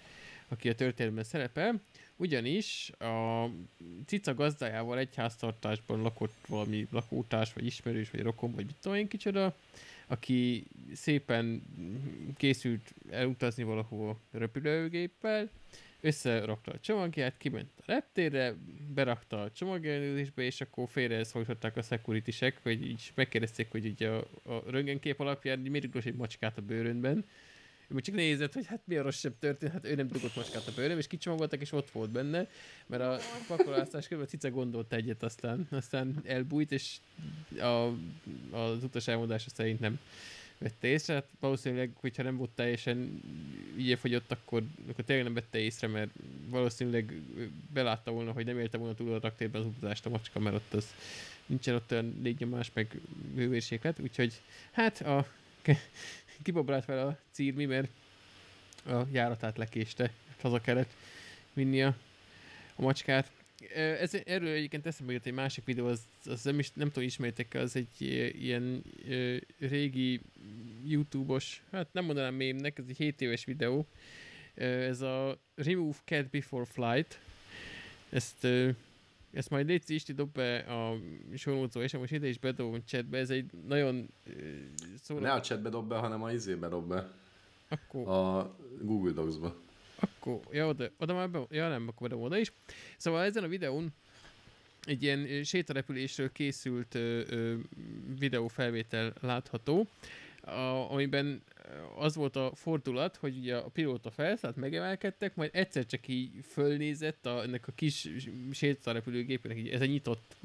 aki a történelemben szerepel, ugyanis a cica gazdájával egy háztartásban lakott valami lakótárs, vagy ismerős, vagy rokon, vagy mit tudom én kicsoda, aki szépen készült elutazni valahova repülőgéppel, összerakta a csomagját, kiment a reptérre, berakta a csomagjelölésbe, és akkor félre szólították a security hogy így megkérdezték, hogy így a, a röntgenkép alapján miért egy macskát a bőrönben, ő csak nézett, hogy hát mi a rosszabb történt, hát ő nem dugott macskát a bőröm, és kicsomagoltak, és ott volt benne, mert a pakolászás közben cica gondolt egyet, aztán, aztán elbújt, és a, az utas elmondása szerint nem vette észre. Hát valószínűleg, hogyha nem volt teljesen így fogyott, akkor, akkor tényleg nem vette észre, mert valószínűleg belátta volna, hogy nem élte volna túl a raktérben az utazást a macska, mert ott az nincsen ott olyan légnyomás, meg hőmérséklet, úgyhogy hát a kibabrált vele a círmi, mert a járatát lekéste, haza kellett vinni a, a macskát. Ez, erről egyébként eszembe jött egy másik videó, az, az nem, is, nem tudom, ismeritek az egy ilyen ö, régi YouTube-os, hát nem mondanám mémnek, ez egy 7 éves videó. Ez a Remove Cat Before Flight. Ezt ezt majd Léci Isti dob be a sorolózó, és most ide is bedobom chatbe, ez egy nagyon szóval... Ne a chatbe dob be, hanem a izébe dob be. Akkor... A Google Docs-ba. Akkor, ja, oda, oda már be, ja nem, akkor bedobom oda is. Szóval ezen a videón egy ilyen sétarepülésről készült ö, ö, videófelvétel látható, a, amiben az volt a fordulat, hogy ugye a pilóta felszállt, megemelkedtek, majd egyszer csak így fölnézett a, ennek a kis sétarepülőgépének, így ez egy nyitott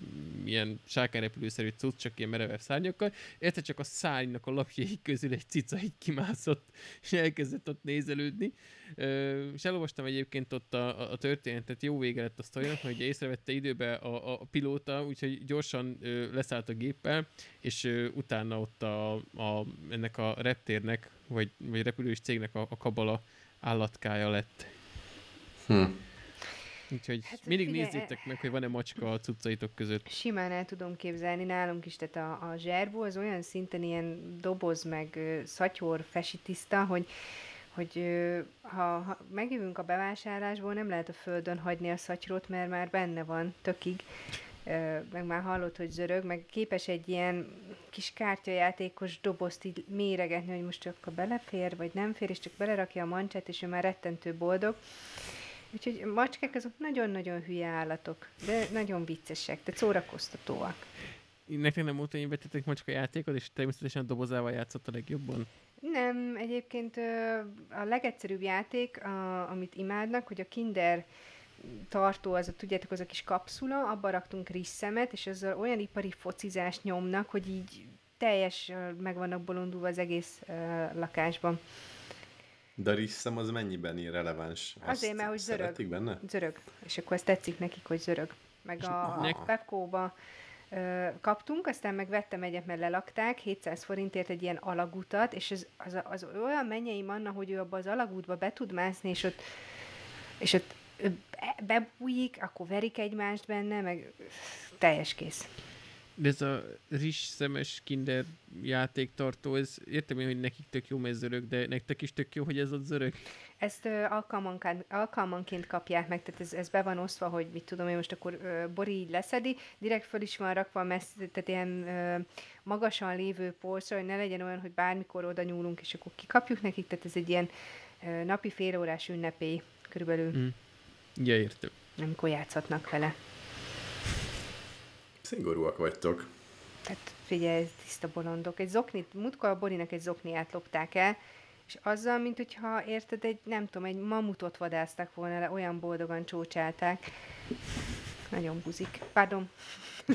ilyen sárkányrepülőszerű cucc, csak ilyen merevebb szárnyakkal, egyszer csak a szárnynak a lapjai közül egy cica így kimászott, és elkezdett ott nézelődni. És elolvastam egyébként ott a, a, történetet, jó vége lett a sztorinak, hogy észrevette időbe a, a pilóta, úgyhogy gyorsan leszállt a géppel, és utána ott a, a, ennek a reptérnek vagy, vagy repülős cégnek a, a kabala állatkája lett. Hm. Úgyhogy hát, mindig figyelj, nézzétek meg, hogy van-e macska a cuccaitok között. Simán el tudom képzelni nálunk is, tehát a, a zserbó az olyan szinten ilyen doboz meg szatyor fesitiszta, hogy hogy ha, ha megjövünk a bevásárlásból, nem lehet a földön hagyni a szatyrot, mert már benne van tökig meg már hallott, hogy zörög, meg képes egy ilyen kis kártyajátékos dobozt így méregetni, hogy most akkor belefér, vagy nem fér, és csak belerakja a mancsát, és ő már rettentő boldog. Úgyhogy macskák azok nagyon-nagyon hülye állatok, de nagyon viccesek, de szórakoztatóak. Nektek nem volt ennyi betetek macska játékod, és természetesen a dobozával játszott a legjobban? Nem, egyébként a legegyszerűbb játék, amit imádnak, hogy a Kinder tartó, az a, tudjátok, az a kis kapszula, abba raktunk risszemet, és ezzel olyan ipari focizást nyomnak, hogy így teljes meg vannak bolondulva az egész uh, lakásban. De a risszem az mennyiben irreleváns? Azt Azért, mert hogy zörög. benne? Zörög. És akkor ezt tetszik nekik, hogy zörög. Meg a, a Pepco-ba kaptunk, aztán meg vettem egyet, mert lelakták, 700 forintért egy ilyen alagutat, és az, az, az olyan mennyei manna, hogy ő abba az alagútba be tud mászni, és ott, és ott bebújik, akkor verik egymást benne, meg teljes kész. De ez a rizs szemes kinder játéktartó, ez értem én, hogy nekik tök jó, mert zörög, de nektek is tök jó, hogy ez a zörög? Ezt ö, alkalmanként, alkalmanként kapják meg, tehát ez, ez be van osztva, hogy mit tudom én most akkor ö, Bori így leszedi, direkt föl is van rakva, messz, tehát ilyen ö, magasan lévő polcra, hogy ne legyen olyan, hogy bármikor oda nyúlunk, és akkor kikapjuk nekik, tehát ez egy ilyen ö, napi félórás ünnepély körülbelül. Mm. Ja, értem. Amikor játszhatnak vele. Szigorúak vagytok. Tehát figyelj, tiszta bolondok. Egy zoknit, múltkor a Borinak egy zokniát lopták el, és azzal, mint hogyha érted, egy, nem tudom, egy mamutot vadáztak volna le, olyan boldogan csócsálták. Nagyon buzik. Pardon. [laughs]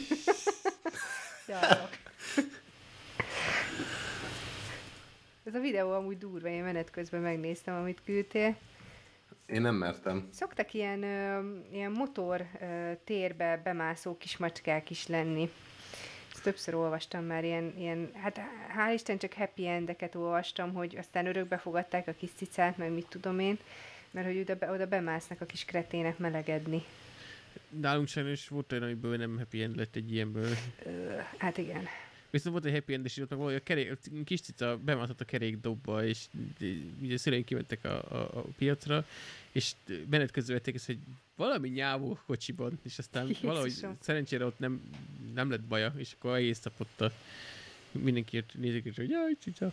Ez a videó amúgy durva, én menet közben megnéztem, amit küldtél. Én nem mertem. Szoktak ilyen, ö, ilyen motor ö, térbe bemászó kis macskák is lenni. Ezt többször olvastam már ilyen, ilyen, hát hál' Isten csak happy endeket olvastam, hogy aztán örökbe fogadták a kis cicát, meg mit tudom én, mert hogy oda, oda bemásznak a kis kretének melegedni. Nálunk sajnos volt olyan, amiből nem happy end lett egy ilyenből. Ö, hát igen. Viszont volt egy happy end, és ott meg valahogy a, kerék, a kis cica bemászott a kerékdobba, és ugye a szüleink kimentek a, a, a, piacra, és menet közül vették ezt, hogy valami nyávó kocsiban, és aztán Jézusom. valahogy szerencsére ott nem, nem lett baja, és akkor egész ott a mindenki nézik, hogy jaj, cica.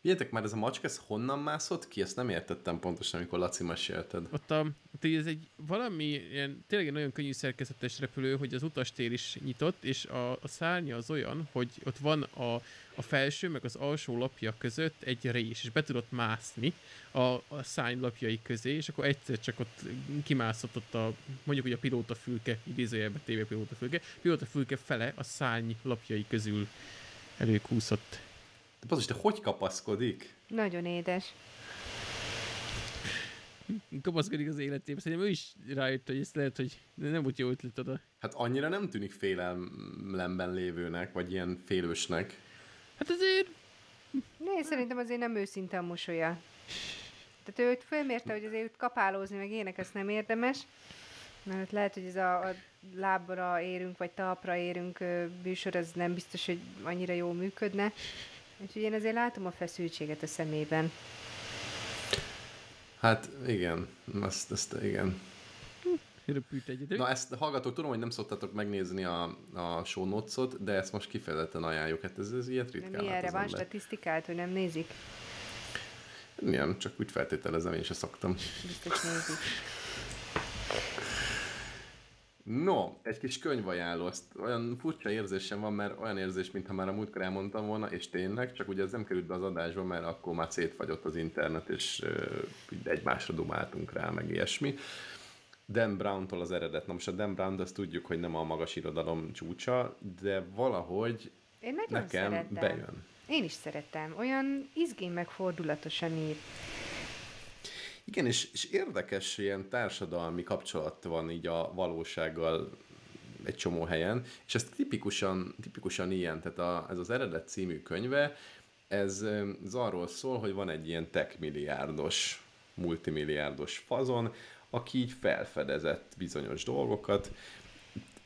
Vigyétek már, ez a macska, ez honnan mászott ki? Ezt nem értettem pontosan, amikor Laci mesélted. Ott, a, ez egy valami ilyen, tényleg egy nagyon könnyű szerkezetes repülő, hogy az utastér is nyitott, és a, a szárnya az olyan, hogy ott van a, a felső, meg az alsó lapja között egy rés, és be tudott mászni a, a szárny lapjai közé, és akkor egyszer csak ott kimászott ott a, mondjuk, hogy a pilóta fülke, idézőjelben tévé pilóta fülke, pilóta fülke fele a szárny lapjai közül előkúszott de pontos, de hogy kapaszkodik? Nagyon édes. Kapaszkodik az életébe. Szerintem ő is rájött, hogy ezt lehet, hogy nem volt jó ötlet oda. Hát annyira nem tűnik félelemben lévőnek, vagy ilyen félősnek. Hát azért... Ne, szerintem azért nem őszinte a mosolya. Tehát ő fölmérte, hogy azért őt kapálózni, meg ének, ezt nem érdemes. Mert lehet, hogy ez a, a lábra érünk, vagy talpra érünk bűsor, az nem biztos, hogy annyira jól működne. Úgyhogy én azért látom a feszültséget a szemében. Hát igen, ezt, ezt igen. Röpült egyet. Na ezt hallgatók, tudom, hogy nem szoktatok megnézni a, a show notes de ezt most kifejezetten ajánljuk. Hát ez, ez ilyet ritkán. Mi erre van statisztikát, hogy nem nézik? Nem, csak úgy feltételezem, én se szoktam. Biztos nézik. No, egy kis könyvajánló, azt olyan furcsa érzésem van, mert olyan érzés, mintha már a múltkor elmondtam volna, és tényleg, csak ugye ez nem került be az adásba, mert akkor már szétfagyott az internet, és uh, egymásra dumáltunk rá, meg ilyesmi. Dan Brown-tól az eredet. Na most a Dan Brown, azt tudjuk, hogy nem a magas irodalom csúcsa, de valahogy Én nekem szeretem. bejön. Én is szeretem. Olyan izgén meg fordulatosan ír. Igen, és, és érdekes ilyen társadalmi kapcsolat van így a valósággal egy csomó helyen, és ez tipikusan, tipikusan ilyen, tehát a, ez az eredet című könyve, ez, ez arról szól, hogy van egy ilyen tech milliárdos, multimilliárdos fazon, aki így felfedezett bizonyos dolgokat,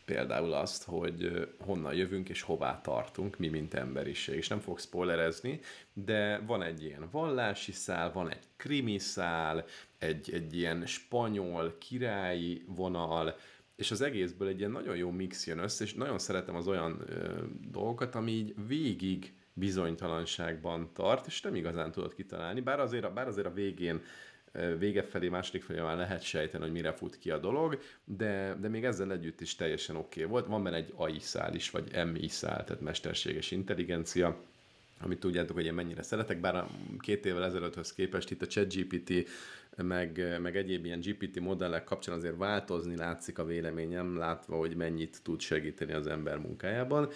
például azt, hogy honnan jövünk és hová tartunk, mi mint emberiség. És nem fog spoilerezni, de van egy ilyen vallási szál, van egy krimi szál, egy, egy ilyen spanyol királyi vonal, és az egészből egy ilyen nagyon jó mix jön össze, és nagyon szeretem az olyan ö, dolgokat, ami így végig bizonytalanságban tart, és nem igazán tudod kitalálni, bár azért, bár azért a végén vége felé, második felé már lehet sejteni, hogy mire fut ki a dolog, de, de még ezzel együtt is teljesen oké okay volt. Van benne egy AI szál is, vagy MI szál, tehát mesterséges intelligencia, amit tudjátok, hogy én mennyire szeretek, bár két évvel ezelőtthöz képest itt a ChatGPT meg, meg egyéb ilyen GPT modellek kapcsán azért változni látszik a véleményem, látva, hogy mennyit tud segíteni az ember munkájában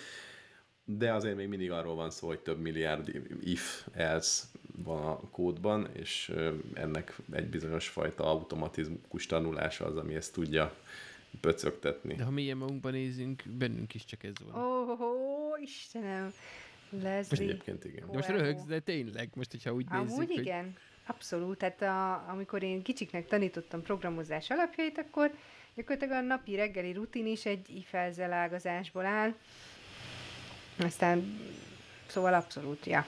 de azért még mindig arról van szó, hogy több milliárd if, else van a kódban, és ennek egy bizonyos fajta automatizmus tanulása az, ami ezt tudja pöcögtetni. De ha milyen magunkban nézünk, bennünk is csak ez van. Ó, oh, oh, Istenem! Leslie. Most egyébként igen. De most röhögsz, de tényleg, most, hogyha úgy Amúgy nézzük, Amúgy igen, hogy... abszolút. Tehát a, amikor én kicsiknek tanítottam programozás alapjait, akkor gyakorlatilag a napi reggeli rutin is egy ifelzelágazásból áll, aztán, szóval abszolút, ja.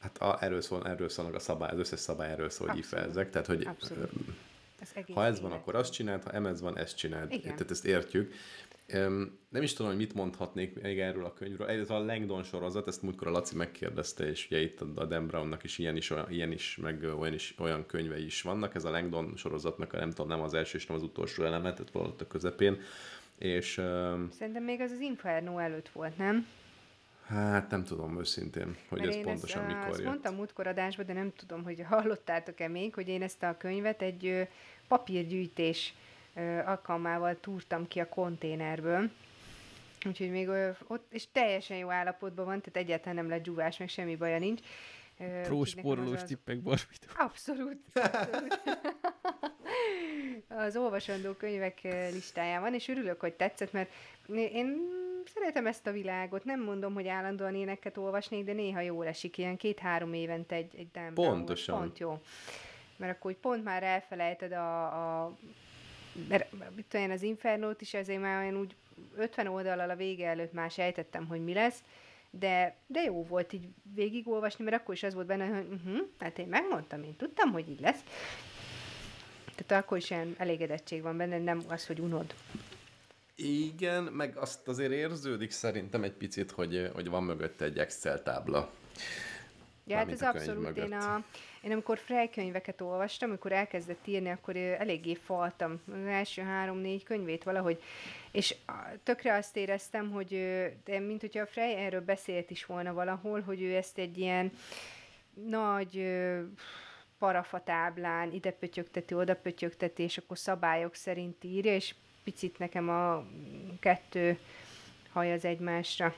Hát a, erről, szól, erről szólnak a szabály, az összes szabály erről szól, hogy ifelzek, tehát hogy abszolút. Ez ha ez van, akkor azt csináld, ha emez van, ezt csináld. Igen. Tehát ezt értjük. Nem is tudom, hogy mit mondhatnék még erről a könyvről. Ez a Langdon sorozat, ezt múltkor a Laci megkérdezte, és ugye itt a Dan Brownnak is ilyen is, olyan, ilyen is, meg olyan, is, olyan könyvei is vannak. Ez a Langdon sorozatnak, nem tudom, nem az első és nem az utolsó elemet, tehát valahogy a közepén és, Szerintem még az az Inferno előtt volt, nem? Hát nem tudom őszintén, hogy Mert ez pontosan ezt, mikor azt jött. mondtam múltkor adásban, de nem tudom, hogy hallottátok-e még, hogy én ezt a könyvet egy papírgyűjtés alkalmával túrtam ki a konténerből. Úgyhogy még ott, és teljesen jó állapotban van, tehát egyáltalán nem lett dzsúvás, meg semmi baja nincs. Próspórolós az... tippek, Barbita. Abszolút. abszolút. [laughs] az olvasandó könyvek listáján van, és örülök, hogy tetszett, mert én szeretem ezt a világot, nem mondom, hogy állandóan éneket olvasnék, de néha jól esik, ilyen két-három évente egy, egy Dan Pontosan. Pont jó. Mert akkor úgy pont már elfelejted a, a mert mit olyan az Infernót is azért már olyan úgy 50 oldalal a vége előtt már sejtettem, hogy mi lesz, de, de jó volt így végigolvasni, mert akkor is az volt benne, hogy uh-huh, hát én megmondtam, én tudtam, hogy így lesz. Tehát akkor is ilyen elégedettség van benne, nem az, hogy unod. Igen, meg azt azért érződik szerintem egy picit, hogy, hogy van mögötte egy Excel tábla. Ja, hát ez abszolút. Én, a, én amikor fejkönyveket olvastam, amikor elkezdett írni, akkor eléggé faltam az első három-négy könyvét valahogy, és tökre azt éreztem, hogy de mint hogyha a Frey erről beszélt is volna valahol, hogy ő ezt egy ilyen nagy parafatáblán ide pötyögteti, oda pötyögteti, és akkor szabályok szerint írja, és picit nekem a kettő haj az egymásra.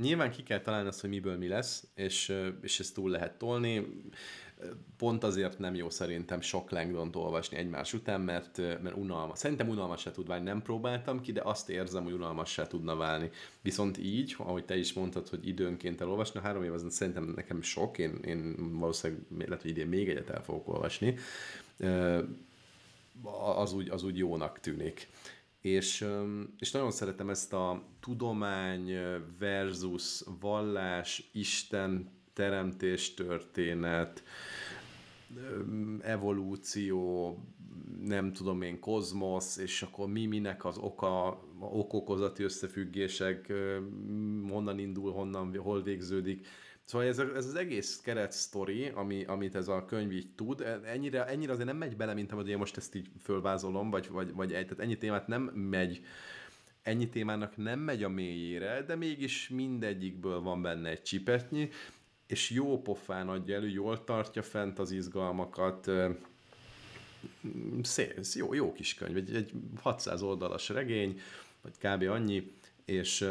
Nyilván ki kell találni azt, hogy miből mi lesz, és, és ezt túl lehet tolni. Pont azért nem jó szerintem sok Langdont olvasni egymás után, mert, mert unalmas. Szerintem unalmas se tud válni, nem próbáltam ki, de azt érzem, hogy unalmas se tudna válni. Viszont így, ahogy te is mondtad, hogy időnként elolvasni, három év az szerintem nekem sok, én, én valószínűleg lehet, hogy idén még egyet el fogok olvasni, az úgy, az úgy jónak tűnik. És, és nagyon szeretem ezt a tudomány versus vallás, Isten teremtés történet, evolúció, nem tudom én, kozmosz, és akkor mi minek az oka, okokozati összefüggések, honnan indul, honnan, hol végződik. Szóval ez, ez az egész keret sztori, ami, amit ez a könyv így tud, ennyire, ennyire azért nem megy bele, mint ahogy én most ezt így fölvázolom, vagy, vagy, vagy tehát ennyi témát nem megy, ennyi témának nem megy a mélyére, de mégis mindegyikből van benne egy csipetnyi, és jó pofán adja elő, jól tartja fent az izgalmakat, szép, jó, jó kis könyv, egy, egy 600 oldalas regény, vagy kb. annyi, és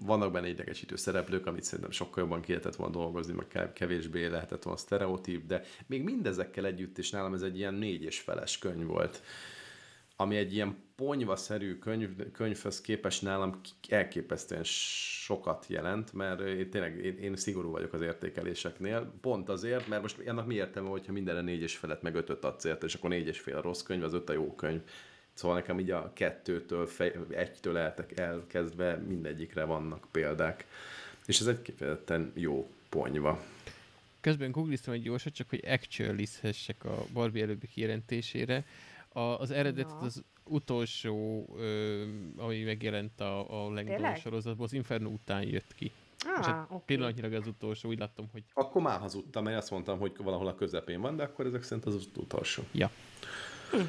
vannak benne idegesítő szereplők, amit szerintem sokkal jobban ki lehetett volna dolgozni, meg kevésbé lehetett volna sztereotíp, de még mindezekkel együtt is nálam ez egy ilyen négy és feles könyv volt ami egy ilyen ponyvaszerű könyv, könyvhöz képest nálam elképesztően sokat jelent, mert én tényleg én, én szigorú vagyok az értékeléseknél, pont azért, mert most ennek mi értelme, hogyha mindenre négy és felett meg ötöt adsz érte, és akkor négy és fél a rossz könyv, az öt a jó könyv. Szóval nekem így a kettőtől, fej, egytől eltek elkezdve mindegyikre vannak példák. És ez egy kifejezetten jó ponyva. Közben googliztam egy gyorsat, csak hogy actualizhessek a Barbie előbbi kijelentésére. A, az eredetet az utolsó, ö, ami megjelent a, a Langdon sorozatból, az Inferno után jött ki. Ah, és hát okay. pillanatnyilag az utolsó, úgy láttam, hogy... Akkor már hazudtam, mert azt mondtam, hogy valahol a közepén van, de akkor ezek szerint az az utolsó. Ja. Hm,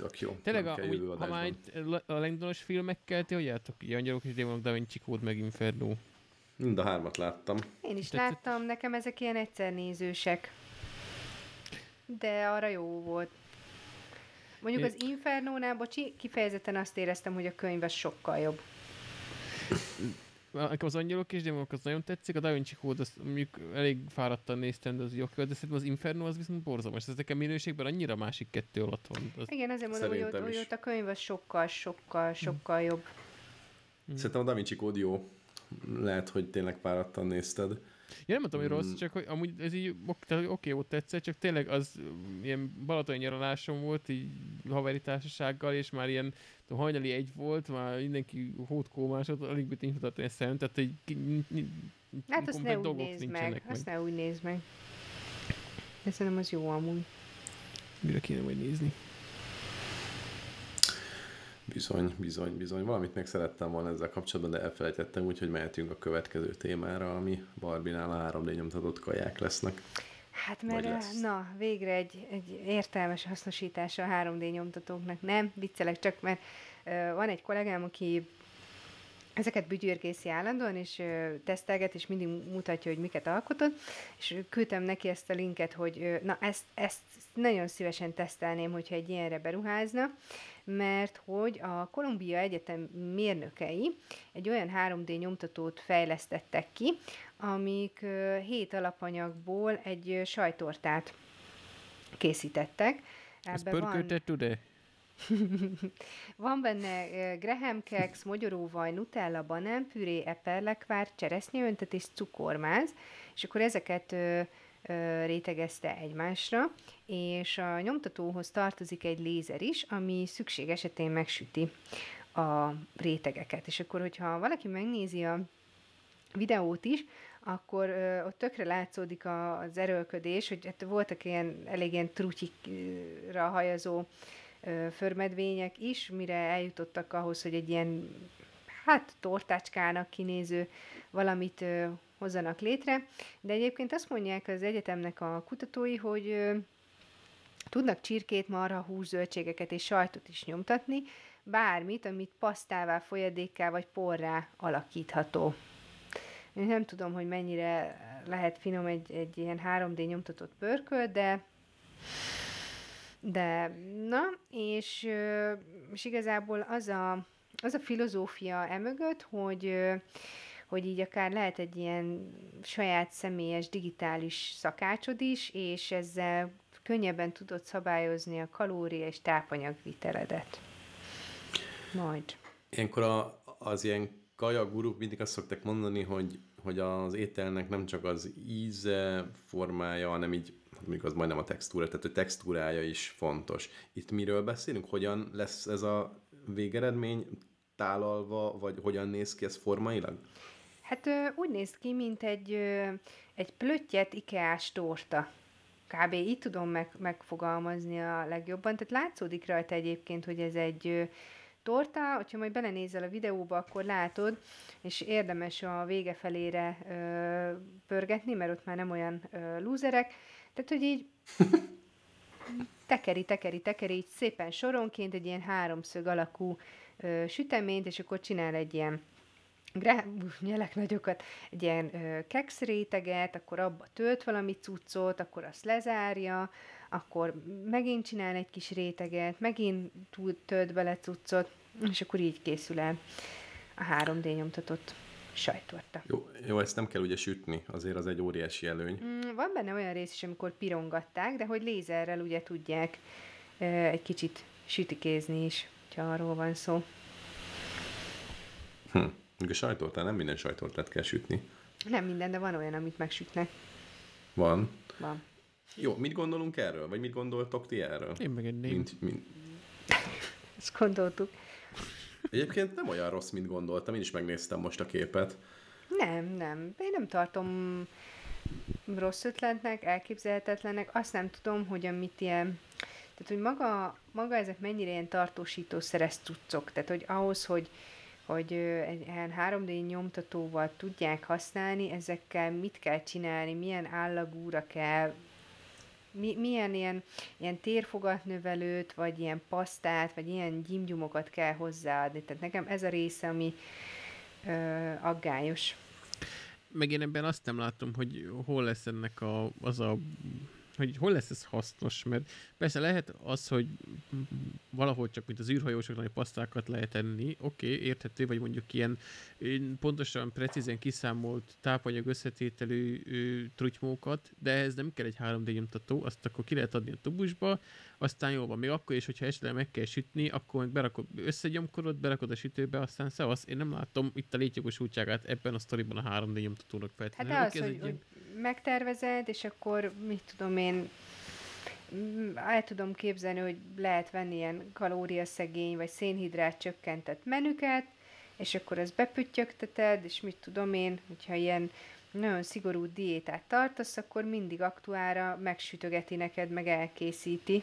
Tök jó. Tényleg, a, úgy, ha már itt a Langdonos filmekkel, ti hogy jártok? Angyalok és Démonok, Da Vinci Code, meg Inferno. Mind a hármat láttam. Én is Tetszett. láttam, nekem ezek ilyen egyszer nézősek. De arra jó volt. Mondjuk az Infernónál, bocsi, kifejezetten azt éreztem, hogy a könyv az sokkal jobb. [laughs] Nekem az angyalok és démonok az nagyon tetszik, a Da Vinci Code az mondjuk elég fáradtan néztem, de az jó de szerintem az Inferno az viszont borzalmas. Ez nekem minőségben annyira másik kettő alatt van. Az... Igen, azért mondom, hogy ott, hogy ott a könyv az sokkal, sokkal, sokkal jobb. Szerintem a Da Vinci Code jó. Lehet, hogy tényleg fáradtan nézted. Ja, nem mondtam, hogy rossz, mm. csak hogy amúgy ez így oké, okay, volt tetszett, csak tényleg az ilyen balatoni nyaralásom volt, így haveri társasággal, és már ilyen hajnali egy volt, már mindenki hótkómásod, alig bit nincs mutatni a szem, tehát egy Hát azt ne úgy nézd meg, meg, azt ne úgy nézd meg. De szerintem az jó amúgy. Mire kéne majd nézni? Bizony, bizony, bizony. Valamit még szerettem volna ezzel kapcsolatban, de elfelejtettem, úgyhogy mehetünk a következő témára, ami Barbinál a 3D nyomtatott kaják lesznek. Hát mert, na, végre egy, egy értelmes hasznosítása a 3D nyomtatóknak. Nem, viccelek csak, mert uh, van egy kollégám, aki ezeket bügyörgészi állandóan, és ö, tesztelget, és mindig mutatja, hogy miket alkotott, és küldtem neki ezt a linket, hogy ö, na, ezt, ezt nagyon szívesen tesztelném, hogyha egy ilyenre beruházna, mert hogy a Kolumbia Egyetem mérnökei egy olyan 3D nyomtatót fejlesztettek ki, amik hét alapanyagból egy sajtortát készítettek. Ebbe van... tud-e? [laughs] Van benne graham keks, mogyoróvaj, nutella, banánpüré, eperlekvár, cseresznyeöntet és cukormáz, és akkor ezeket rétegezte egymásra, és a nyomtatóhoz tartozik egy lézer is, ami szükség esetén megsüti a rétegeket. És akkor, hogyha valaki megnézi a videót is, akkor ö, ott tökre látszódik a, az erőlködés, hogy hát voltak ilyen elég ilyen trutyikra hajazó ö, förmedvények is, mire eljutottak ahhoz, hogy egy ilyen hát tortácskának kinéző valamit ö, hozzanak létre. De egyébként azt mondják az egyetemnek a kutatói, hogy tudnak csirkét, marha, hús, zöldségeket és sajtot is nyomtatni, bármit, amit pasztává, folyadékká vagy porrá alakítható. Én nem tudom, hogy mennyire lehet finom egy, egy ilyen 3D nyomtatott pörköl, de de na, és, és igazából az a, az a filozófia emögött, hogy, hogy így akár lehet egy ilyen saját személyes digitális szakácsod is, és ezzel könnyebben tudod szabályozni a kalória és tápanyagviteledet. Majd. Ilyenkor a, az ilyen kaja guruk mindig azt szokták mondani, hogy, hogy az ételnek nem csak az íze, formája, hanem így, hát mondjuk az majdnem a textúra, tehát a textúrája is fontos. Itt miről beszélünk? Hogyan lesz ez a végeredmény tálalva, vagy hogyan néz ki ez formailag? Hát úgy néz ki, mint egy, egy plöttyet ikeás torta. Kb. így tudom meg, megfogalmazni a legjobban. Tehát látszódik rajta egyébként, hogy ez egy torta, hogyha majd belenézel a videóba, akkor látod, és érdemes a vége felére ö, pörgetni, mert ott már nem olyan ö, lúzerek. Tehát, hogy így tekeri, tekeri, tekeri, így szépen soronként egy ilyen háromszög alakú ö, süteményt, és akkor csinál egy ilyen grá, nyelek nagyokat, egy ilyen ö, keksz réteget, akkor abba tölt valami cuccot, akkor azt lezárja, akkor megint csinál egy kis réteget, megint tölt bele cuccot, és akkor így készül el a 3D nyomtatott sajtorta. Jó, jó, ezt nem kell ugye sütni, azért az egy óriási előny. Mm, van benne olyan rész is, amikor pirongatták, de hogy lézerrel ugye tudják e, egy kicsit sütikézni is, ha arról van szó. Hm. A sajtortán nem minden sajtortát kell sütni. Nem minden, de van olyan, amit megsütnek. Van. Van. Jó, mit gondolunk erről? Vagy mit gondoltok ti erről? Én meg egy Mint, mint... [laughs] Ezt gondoltuk. Egyébként nem olyan rossz, mint gondoltam. Én is megnéztem most a képet. Nem, nem. Én nem tartom rossz ötletnek, elképzelhetetlenek. Azt nem tudom, hogy amit ilyen... Tehát, hogy maga, maga ezek mennyire ilyen tartósítószeres cuccok. Tehát, hogy ahhoz, hogy, hogy egy ilyen 3D nyomtatóval tudják használni, ezekkel mit kell csinálni, milyen állagúra kell, mi, milyen ilyen, ilyen térfogatnövelőt, vagy ilyen pasztát, vagy ilyen gyimgyumokat kell hozzáadni. Tehát nekem ez a része, ami ö, aggályos. Meg én ebben azt nem látom, hogy hol lesz ennek a, az a hogy hol lesz ez hasznos, mert persze lehet az, hogy valahol csak, mint az űrhajósoknak, hogy pasztákat lehet enni, oké, okay, érthető, vagy mondjuk ilyen pontosan, precízen kiszámolt tápanyag összetételű trutymókat, de ez nem kell egy 3D nyomtató, azt akkor ki lehet adni a tubusba, aztán jó van, még akkor is, hogyha esetleg meg kell sütni, akkor meg berakod, összegyomkorod, berakod a sütőbe, aztán szevasz. Én nem látom itt a létjogosultságát ebben a sztoriban a 3D nyomtatónak feltétlenül. Hát az, hogy, hogy megtervezed, és akkor mit tudom én, el tudom képzelni, hogy lehet venni ilyen kalóriaszegény vagy szénhidrát csökkentett menüket, és akkor ezt bepüttyögteted, és mit tudom én, hogyha ilyen nagyon szigorú diétát tartasz, akkor mindig aktuára megsütögeti neked, meg elkészíti.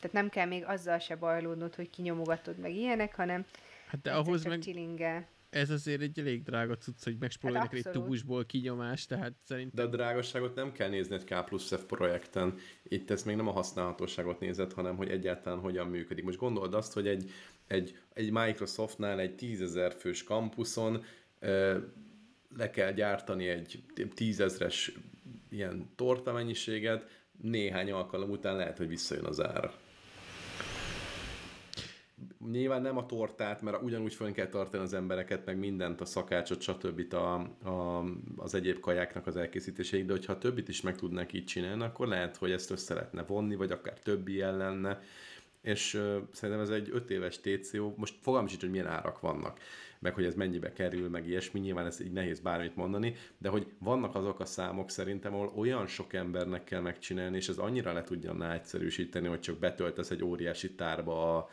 Tehát nem kell még azzal se bajlódnod, hogy kinyomogatod meg ilyenek, hanem hát de ahhoz meg, csilingel ez azért egy elég drága cucc, hogy megspóroljanak hát egy tubusból kinyomás, tehát szerintem... De a drágasságot nem kell nézni egy K plusz F projekten. Itt ez még nem a használhatóságot nézett, hanem hogy egyáltalán hogyan működik. Most gondold azt, hogy egy, egy, egy Microsoftnál egy tízezer fős kampuszon le kell gyártani egy tízezres ilyen torta mennyiséget, néhány alkalom után lehet, hogy visszajön az ára. Nyilván nem a tortát, mert ugyanúgy fel kell tartani az embereket, meg mindent, a szakácsot, stb. A, a, az egyéb kajáknak az elkészítéséig, de hogyha többit is meg tudnak így csinálni, akkor lehet, hogy ezt össze lehetne vonni, vagy akár többi ilyen lenne. és uh, szerintem ez egy öt éves TCO, most fogalmas is, hogy milyen árak vannak, meg hogy ez mennyibe kerül, meg ilyesmi, nyilván ez így nehéz bármit mondani, de hogy vannak azok a számok szerintem, ahol olyan sok embernek kell megcsinálni, és ez annyira le tudja egyszerűsíteni, hogy csak betöltesz egy óriási tárba a,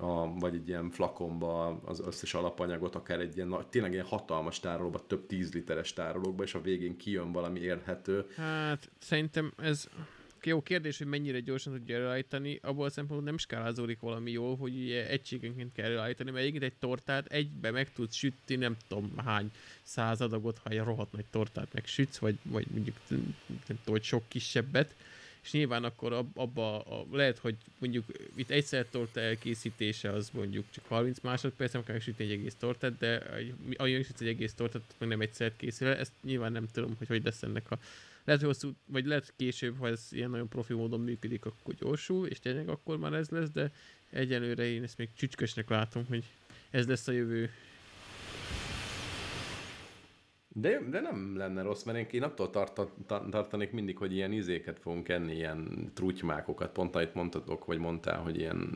a, vagy egy ilyen flakonba az összes alapanyagot, akár egy ilyen, tényleg ilyen hatalmas tárolóba, több tíz literes tárolókba, és a végén kijön valami érhető. Hát szerintem ez jó kérdés, hogy mennyire gyorsan tudja előállítani, abból a szempontból nem skálázódik valami jól, hogy ugye egységenként kell előállítani, mert egyébként egy tortát egybe meg tudsz sütni, nem tudom hány száz adagot, ha egy rohadt nagy tortát megsütsz, vagy, vagy mondjuk nem tudom, hogy sok kisebbet, és nyilván akkor ab, abba a, lehet, hogy mondjuk itt egyszer torta elkészítése az mondjuk csak 30 másodperc, nem kell sütni egy egész tortát, de ahogy sütsz egy egész tortát, meg nem egyszer készül el, ezt nyilván nem tudom, hogy hogy lesz ennek a lehet, hogy hosszú, vagy lehet később, ha ez ilyen nagyon profi módon működik, akkor gyorsul, és tényleg akkor már ez lesz, de egyelőre én ezt még csücskösnek látom, hogy ez lesz a jövő. De, de nem lenne rossz, mert én attól tarta, tartanék mindig, hogy ilyen izéket fogunk enni, ilyen trutymákokat, pont amit mondtatok, vagy mondtál, hogy ilyen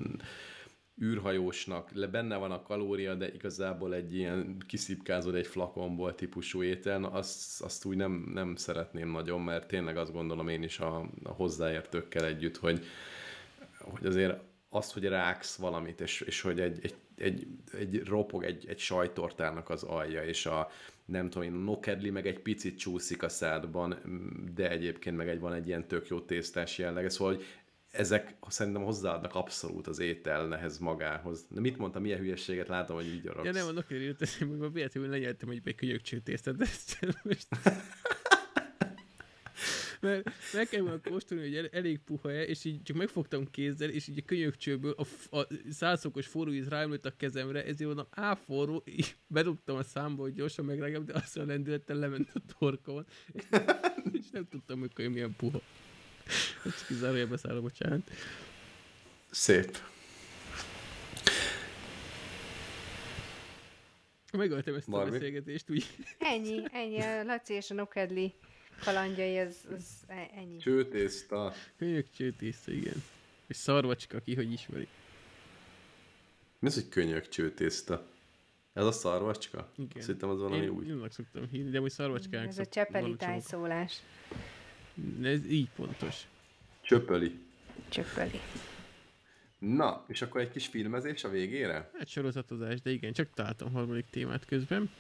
űrhajósnak, le benne van a kalória, de igazából egy ilyen kiszipkázod egy flakonból típusú étel, na azt, azt úgy nem, nem szeretném nagyon, mert tényleg azt gondolom én is a, a hozzáértőkkel együtt, hogy, hogy azért azt, hogy ráksz valamit, és, és hogy egy, egy, egy, egy ropog egy, egy sajtortának az alja, és a nem tudom én, a nokedli meg egy picit csúszik a szádban, de egyébként meg egy, van egy ilyen tök jó tésztás jellege, szóval hogy ezek szerintem hozzáadnak abszolút az ételnehez magához. De mit mondtam, milyen hülyességet látom, hogy így Ja nem, annak hogy hogy ma véletlenül lenyeltem egy, egy kölyökcsőtésztet, de ezt most... [laughs] Mert meg kell volna kóstolni, hogy elég puha-e, és így csak megfogtam kézzel, és így a könyökcsőből a, a százszokos forró íz rájönött a kezemre, ezért mondom, á, forró, így bedugtam a számba, hogy gyorsan megrágom, de azt a lendülettel lement a torkomon, [laughs] és, nem tudtam, hogy milyen puha. Csak kizárója beszállom, bocsánat. Szép. Megöltem ezt Marmi. a beszélgetést, úgy. Ennyi, ennyi. A Laci és a Nokedli kalandjai, az, az e- ennyi. Csőtészta. Könyök csőtészta, igen. És szarvacska, ki hogy ismeri. Mi az, hogy könyök csőtészta? Ez a szarvacska? Igen. Azt hittem az valami Én úgy. Én szoktam hívni, de hogy szarvacskának Ez a csepeli tájszólás. Ez így pontos. Csöpöli. Csöpöli. Na, és akkor egy kis filmezés a végére? Hát sorozatozás, de igen, csak találtam harmadik témát közben.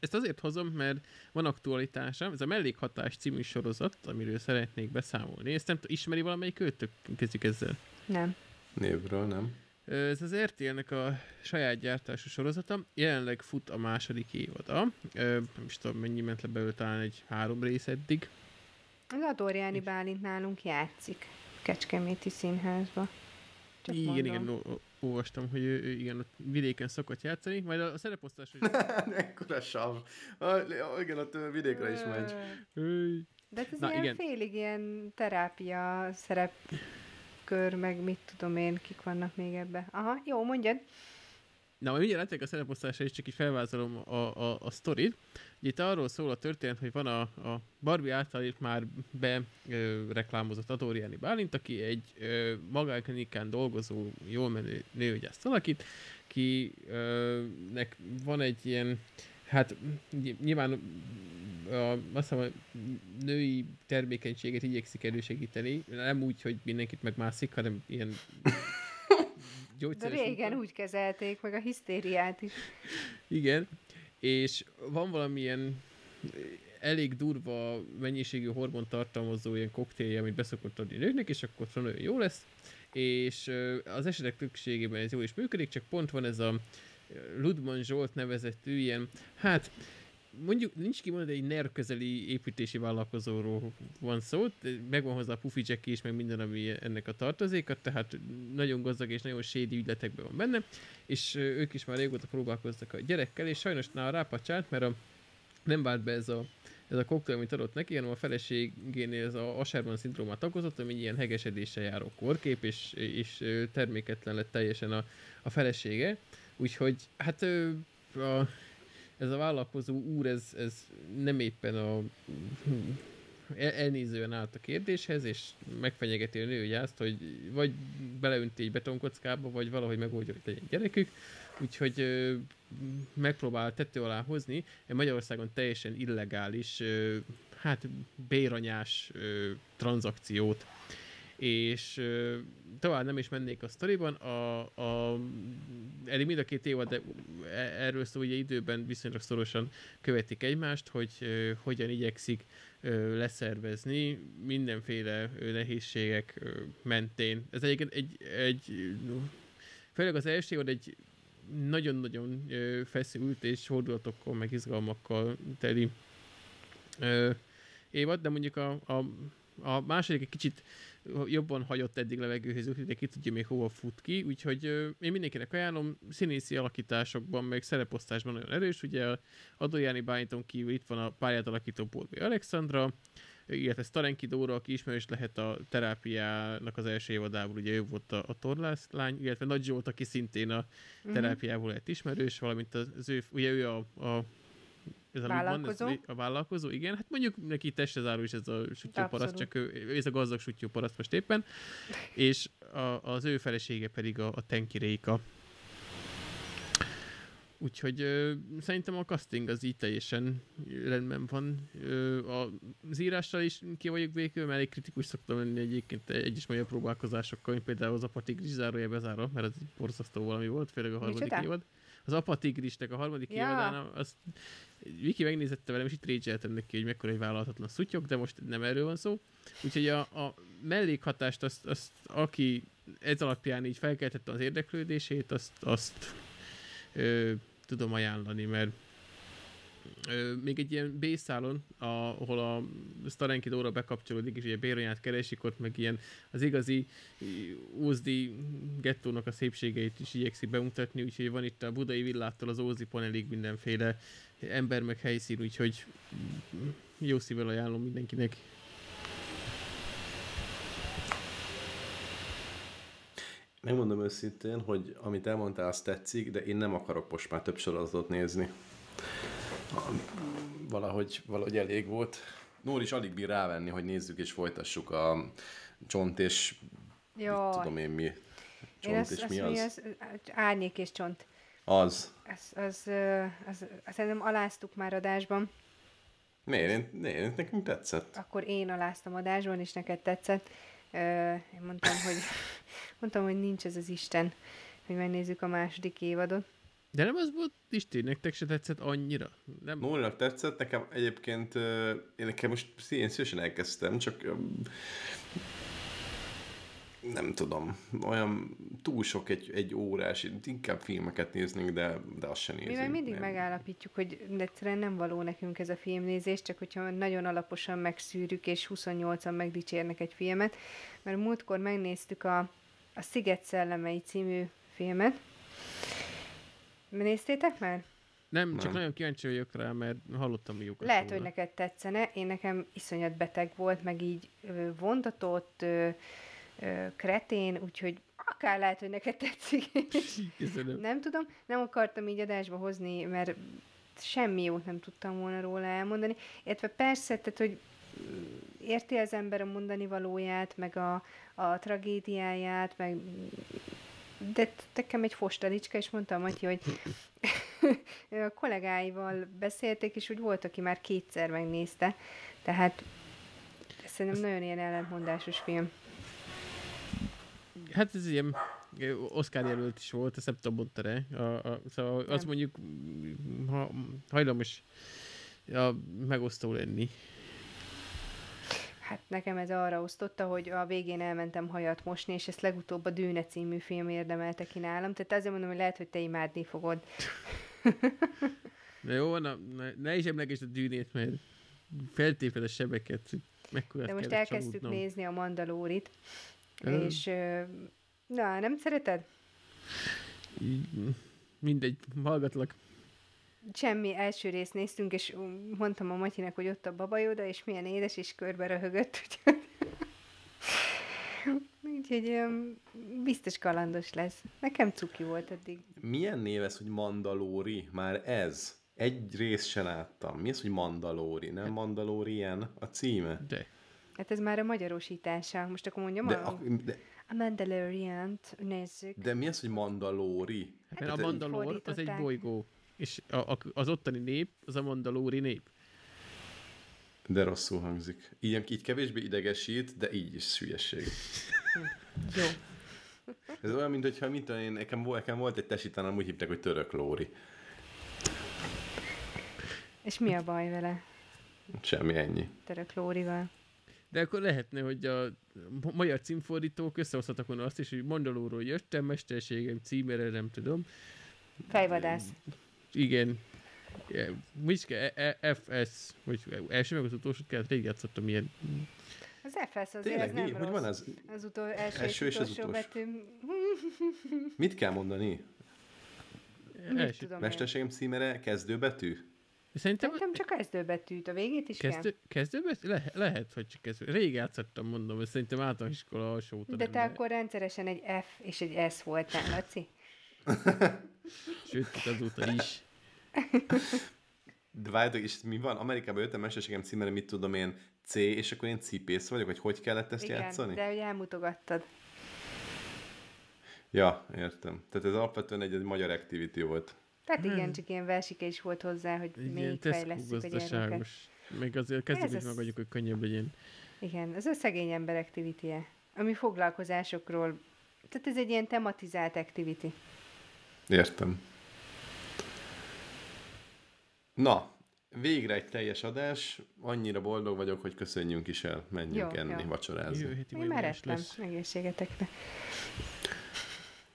Ezt azért hozom, mert van aktualitása. Ez a Mellékhatás című sorozat, amiről szeretnék beszámolni. Ezt nem ismeri valamelyik őtök? Kezdjük ezzel. Nem. Névről nem. Ez az RTL-nek a saját gyártású sorozata. Jelenleg fut a második évada. Nem is tudom, mennyi ment le belőle, talán egy három rész eddig. Az Adorjáni Bálint nálunk játszik. Kecskeméti színházba. Csak igen, mondom. igen, olvastam, hogy ő, ő igen, ott vidéken szokott játszani, majd a, a szereposztás... Hogy... [laughs] Ekkora sav. igen, ott vidékre is megy. De ez Na, ilyen igen. félig ilyen terápia szerepkör, meg mit tudom én, kik vannak még ebbe. Aha, jó, mondjad. Na, majd mindjárt látják a szereposztásra is, csak így felvázolom a, a, a sztorit. Itt arról szól a történet, hogy van a, a Barbie által itt már be ö, reklámozott Adóriáni Bálint, aki egy ö, magánklinikán dolgozó, jól menő nőgyászt alakít, kinek van egy ilyen, hát nyilván a, azt hiszem, a női termékenységet igyekszik elősegíteni, nem úgy, hogy mindenkit megmászik, hanem ilyen De régen úgy kezelték, meg a hisztériát is. Igen, és van valamilyen elég durva mennyiségű hormon tartalmazó ilyen koktélje, amit beszokott adni nőknek, és akkor nagyon jó lesz, és az esetek többségében ez jó is működik, csak pont van ez a Ludman Zsolt nevezetű ilyen, hát mondjuk nincs kimondani, egy NER közeli építési vállalkozóról van szó, megvan hozzá a pufi is, meg minden, ami ennek a tartozéka, tehát nagyon gazdag és nagyon sédi ügyletekben van benne, és ők is már régóta próbálkoztak a gyerekkel, és sajnos nála rápacsált, mert a, nem vált be ez a ez a koktél, amit adott neki, hanem a feleségénél ez a Asherman szindrómát okozott, ami ilyen hegesedéssel járó korkép, és, és terméketlen lett teljesen a, a felesége. Úgyhogy hát a, ez a vállalkozó úr, ez, ez nem éppen a el- elnézően állt a kérdéshez, és megfenyegeti a nő hogy azt, hogy vagy beleönti egy betonkockába, vagy valahogy megoldja, hogy legyen gyerekük. Úgyhogy ö, megpróbál tető alá hozni egy Magyarországon teljesen illegális, ö, hát béranyás ö, tranzakciót. És tovább nem is mennék a sztoriban, a, a, eddig mind a két évad de e- erről szó, ugye időben viszonylag szorosan követik egymást, hogy ö, hogyan igyekszik ö, leszervezni mindenféle ö, nehézségek ö, mentén. Ez egyébként egy, egy főleg az első évad egy nagyon-nagyon feszült és fordulatokkal, meg izgalmakkal teli ö, évad, de mondjuk a, a, a második egy kicsit jobban hagyott eddig levegőhöz, úgyhogy ki tudja még hova fut ki, úgyhogy én mindenkinek ajánlom, színészi alakításokban, meg szereposztásban nagyon erős, ugye a Adójáni Bájton kívül itt van a pályát alakító Polvi Alexandra, illetve Starenki Dóra, aki ismerős lehet a terápiának az első évadából, ugye ő volt a, a torlász lány, illetve Nagy Zsolt, aki szintén a terápiából lett ismerős, valamint az ő, ugye ő a, a ez a, Vállalkozó. Van, ez, a vállalkozó, igen. Hát mondjuk neki testre záró is ez a sutyóparaszt, Abszolút. csak ő, ez a gazdag sutyóparaszt most éppen. És a, az ő felesége pedig a, a Tenki Réka. Úgyhogy ö, szerintem a casting az így teljesen rendben van. Ö, a- az írással is ki vagyok békül, mert elég kritikus szoktam lenni egyébként egyes magyar próbálkozásokkal, mint például az apatigris zárója bezárva, mert ez borzasztó valami volt, főleg a harmadik Micsoda? évad. Az apatigrisnek a harmadik Ja. évadán, azt Viki megnézette velem, és itt régyeltem neki, hogy mekkora egy vállalhatatlan szutyok, de most nem erről van szó. Úgyhogy a, a mellékhatást, azt, azt, aki ez alapján így felkeltette az érdeklődését, azt, azt ö, tudom ajánlani, mert még egy ilyen B-szálon, ahol a Starenki Dóra bekapcsolódik, és ugye Béronyát keresik, ott meg ilyen az igazi Ózdi gettónak a szépségeit is igyekszik bemutatni, úgyhogy van itt a budai villától az Ózdi panelig mindenféle ember meg helyszín, úgyhogy jó szívvel ajánlom mindenkinek. Megmondom őszintén, hogy amit elmondtál, azt tetszik, de én nem akarok most már több sorozatot nézni. Valahogy, valahogy elég volt. Nóri is alig bír rávenni, hogy nézzük és folytassuk a csont és mit Jó. tudom én mi. Én Csont azt, és mi mi az? az? Árnyék és csont. Az. Az, az, az, az, szerintem aláztuk már adásban. Miért? Én, én, nekünk tetszett. Akkor én aláztam adásban, és neked tetszett. Ö, én mondtam, hogy mondtam, hogy nincs ez az Isten, hogy megnézzük a második évadot. De nem az volt, Isti, nektek se tetszett annyira? Nem? Nórinak tetszett, nekem egyébként, én nekem most én szívesen elkezdtem, csak nem tudom, olyan túl sok egy, egy órás, inkább filmeket néznénk, de, de azt sem nézünk. Mi meg mindig nem. megállapítjuk, hogy egyszerűen nem való nekünk ez a filmnézés, csak hogyha nagyon alaposan megszűrjük, és 28-an megdicsérnek egy filmet. Mert múltkor megnéztük a, a Sziget szellemei című filmet. Néztétek már? Nem, csak Nem. nagyon kíváncsi vagyok rá, mert hallottam jókat Lehet, róla. hogy neked tetszene. Én nekem iszonyat beteg volt, meg így ö, ö, kretén, úgyhogy akár lehet, hogy neked tetszik. [laughs] Köszönöm. nem tudom, nem akartam így adásba hozni, mert semmi jót nem tudtam volna róla elmondani. Illetve persze, tehát, hogy mm, érti az ember a mondani valóját, meg a, a tragédiáját, meg de nekem egy fostalicska, és mondtam Matyi, hogy [laughs] a kollégáival beszélték, és úgy volt, aki már kétszer megnézte. Tehát szerintem nagyon ilyen ellentmondásos film. Hát ez ilyen Oscar jelölt is volt, ezt nem tudom, mondta-e. A, a, szóval az Nem. mondjuk mm, ha, hajlamos a, megosztó lenni. Hát nekem ez arra osztotta, hogy a végén elmentem hajat mosni, és ezt legutóbb a Dűne című film érdemelte ki nálam. Tehát azért mondom, hogy lehet, hogy te imádni fogod. Na jó, na, ne, ne is emlegesd a dűnét, mert feltéped a sebeket. De most elkezdtük nézni a Mandalórit, és na, nem szereted? Mindegy, hallgatlak. Semmi, első részt néztünk, és um, mondtam a Matyinek, hogy ott a babajóda, és milyen édes, és körbe röhögött. [laughs] úgyhogy- Úgyhogy um, biztos kalandos lesz. Nekem cuki volt eddig. Milyen név ez, hogy Mandalóri? Már ez? Egy részt se láttam. Mi az, hogy Mandalori? Nem Mandalorian a címe? De. Hát ez már a magyarosítása. Most akkor mondjam De, a, a, de, a Mandalorian-t nézzük. de mi az, hogy Mandalori? Hát, Hát mert a Mandalor az egy bolygó. És a, a, az ottani nép, az a mandalóri nép. De rosszul hangzik. Így, így kevésbé idegesít, de így is hülyeség. [laughs] Jó. Ez olyan, mint hogyha, mint én, nekem, volt- nekem volt egy tesítanem, úgy hívták, hogy török lóri. És mi a baj vele, Semmi ennyi. török Lórival? De akkor lehetne, hogy a ma- magyar címfordítók összehozhatak volna azt is, hogy Mandalóról jöttem, mesterségem címere, nem tudom. Fejvadász. Igen. Igen. Mi is kell? E- E- FS, vagy első meg az utolsó kellett, rég játszottam ilyen. Az FS azért Tényleg, ez nem mi? rossz. Hogy van ez? Az utol, első, Első és és az utolsó betű. [laughs] Mit kell mondani? Mit Első. tudom. Mesterségem címere kezdőbetű? Szerintem Szerintem csak kezdőbetűt, a végét is kezdő, kezdőbe? Le, lehet, hogy csak kezdő. Rég játszottam, mondom, ez szerintem általános iskola alsó kell. De nem, te akkor rendszeresen egy F és egy S voltál, Laci? Sőt, azóta is. De várjátok, és mi van? Amerikában jöttem mesterségem címere, mit tudom én, C, és akkor én cipész vagyok, vagy hogy kellett ezt Igen, játszani? de hogy elmutogattad. Ja, értem. Tehát ez alapvetően egy, egy magyar activity volt. Tehát igen, csak ilyen versike is volt hozzá, hogy még fejlesztjük a gyermeket. Meg azért kezdjük Ez is az- megadjuk, hogy könnyebb legyen. Igen, ez a szegény ember activity -e, ami foglalkozásokról, tehát ez egy ilyen tematizált activity. Értem. Na, végre egy teljes adás. Annyira boldog vagyok, hogy köszönjünk is el. Menjünk Jó, enni, jó. vacsorázni. Jövő hétig Én már ettem, egészségetekre.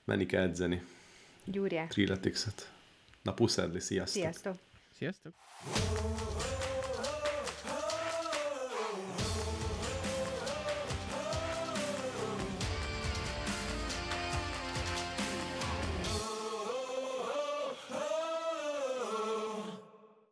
Menni kell edzeni. Gyúrják. Trilletixet. Na, puszedli, sziasztok! Sziasztok! Sziasztok!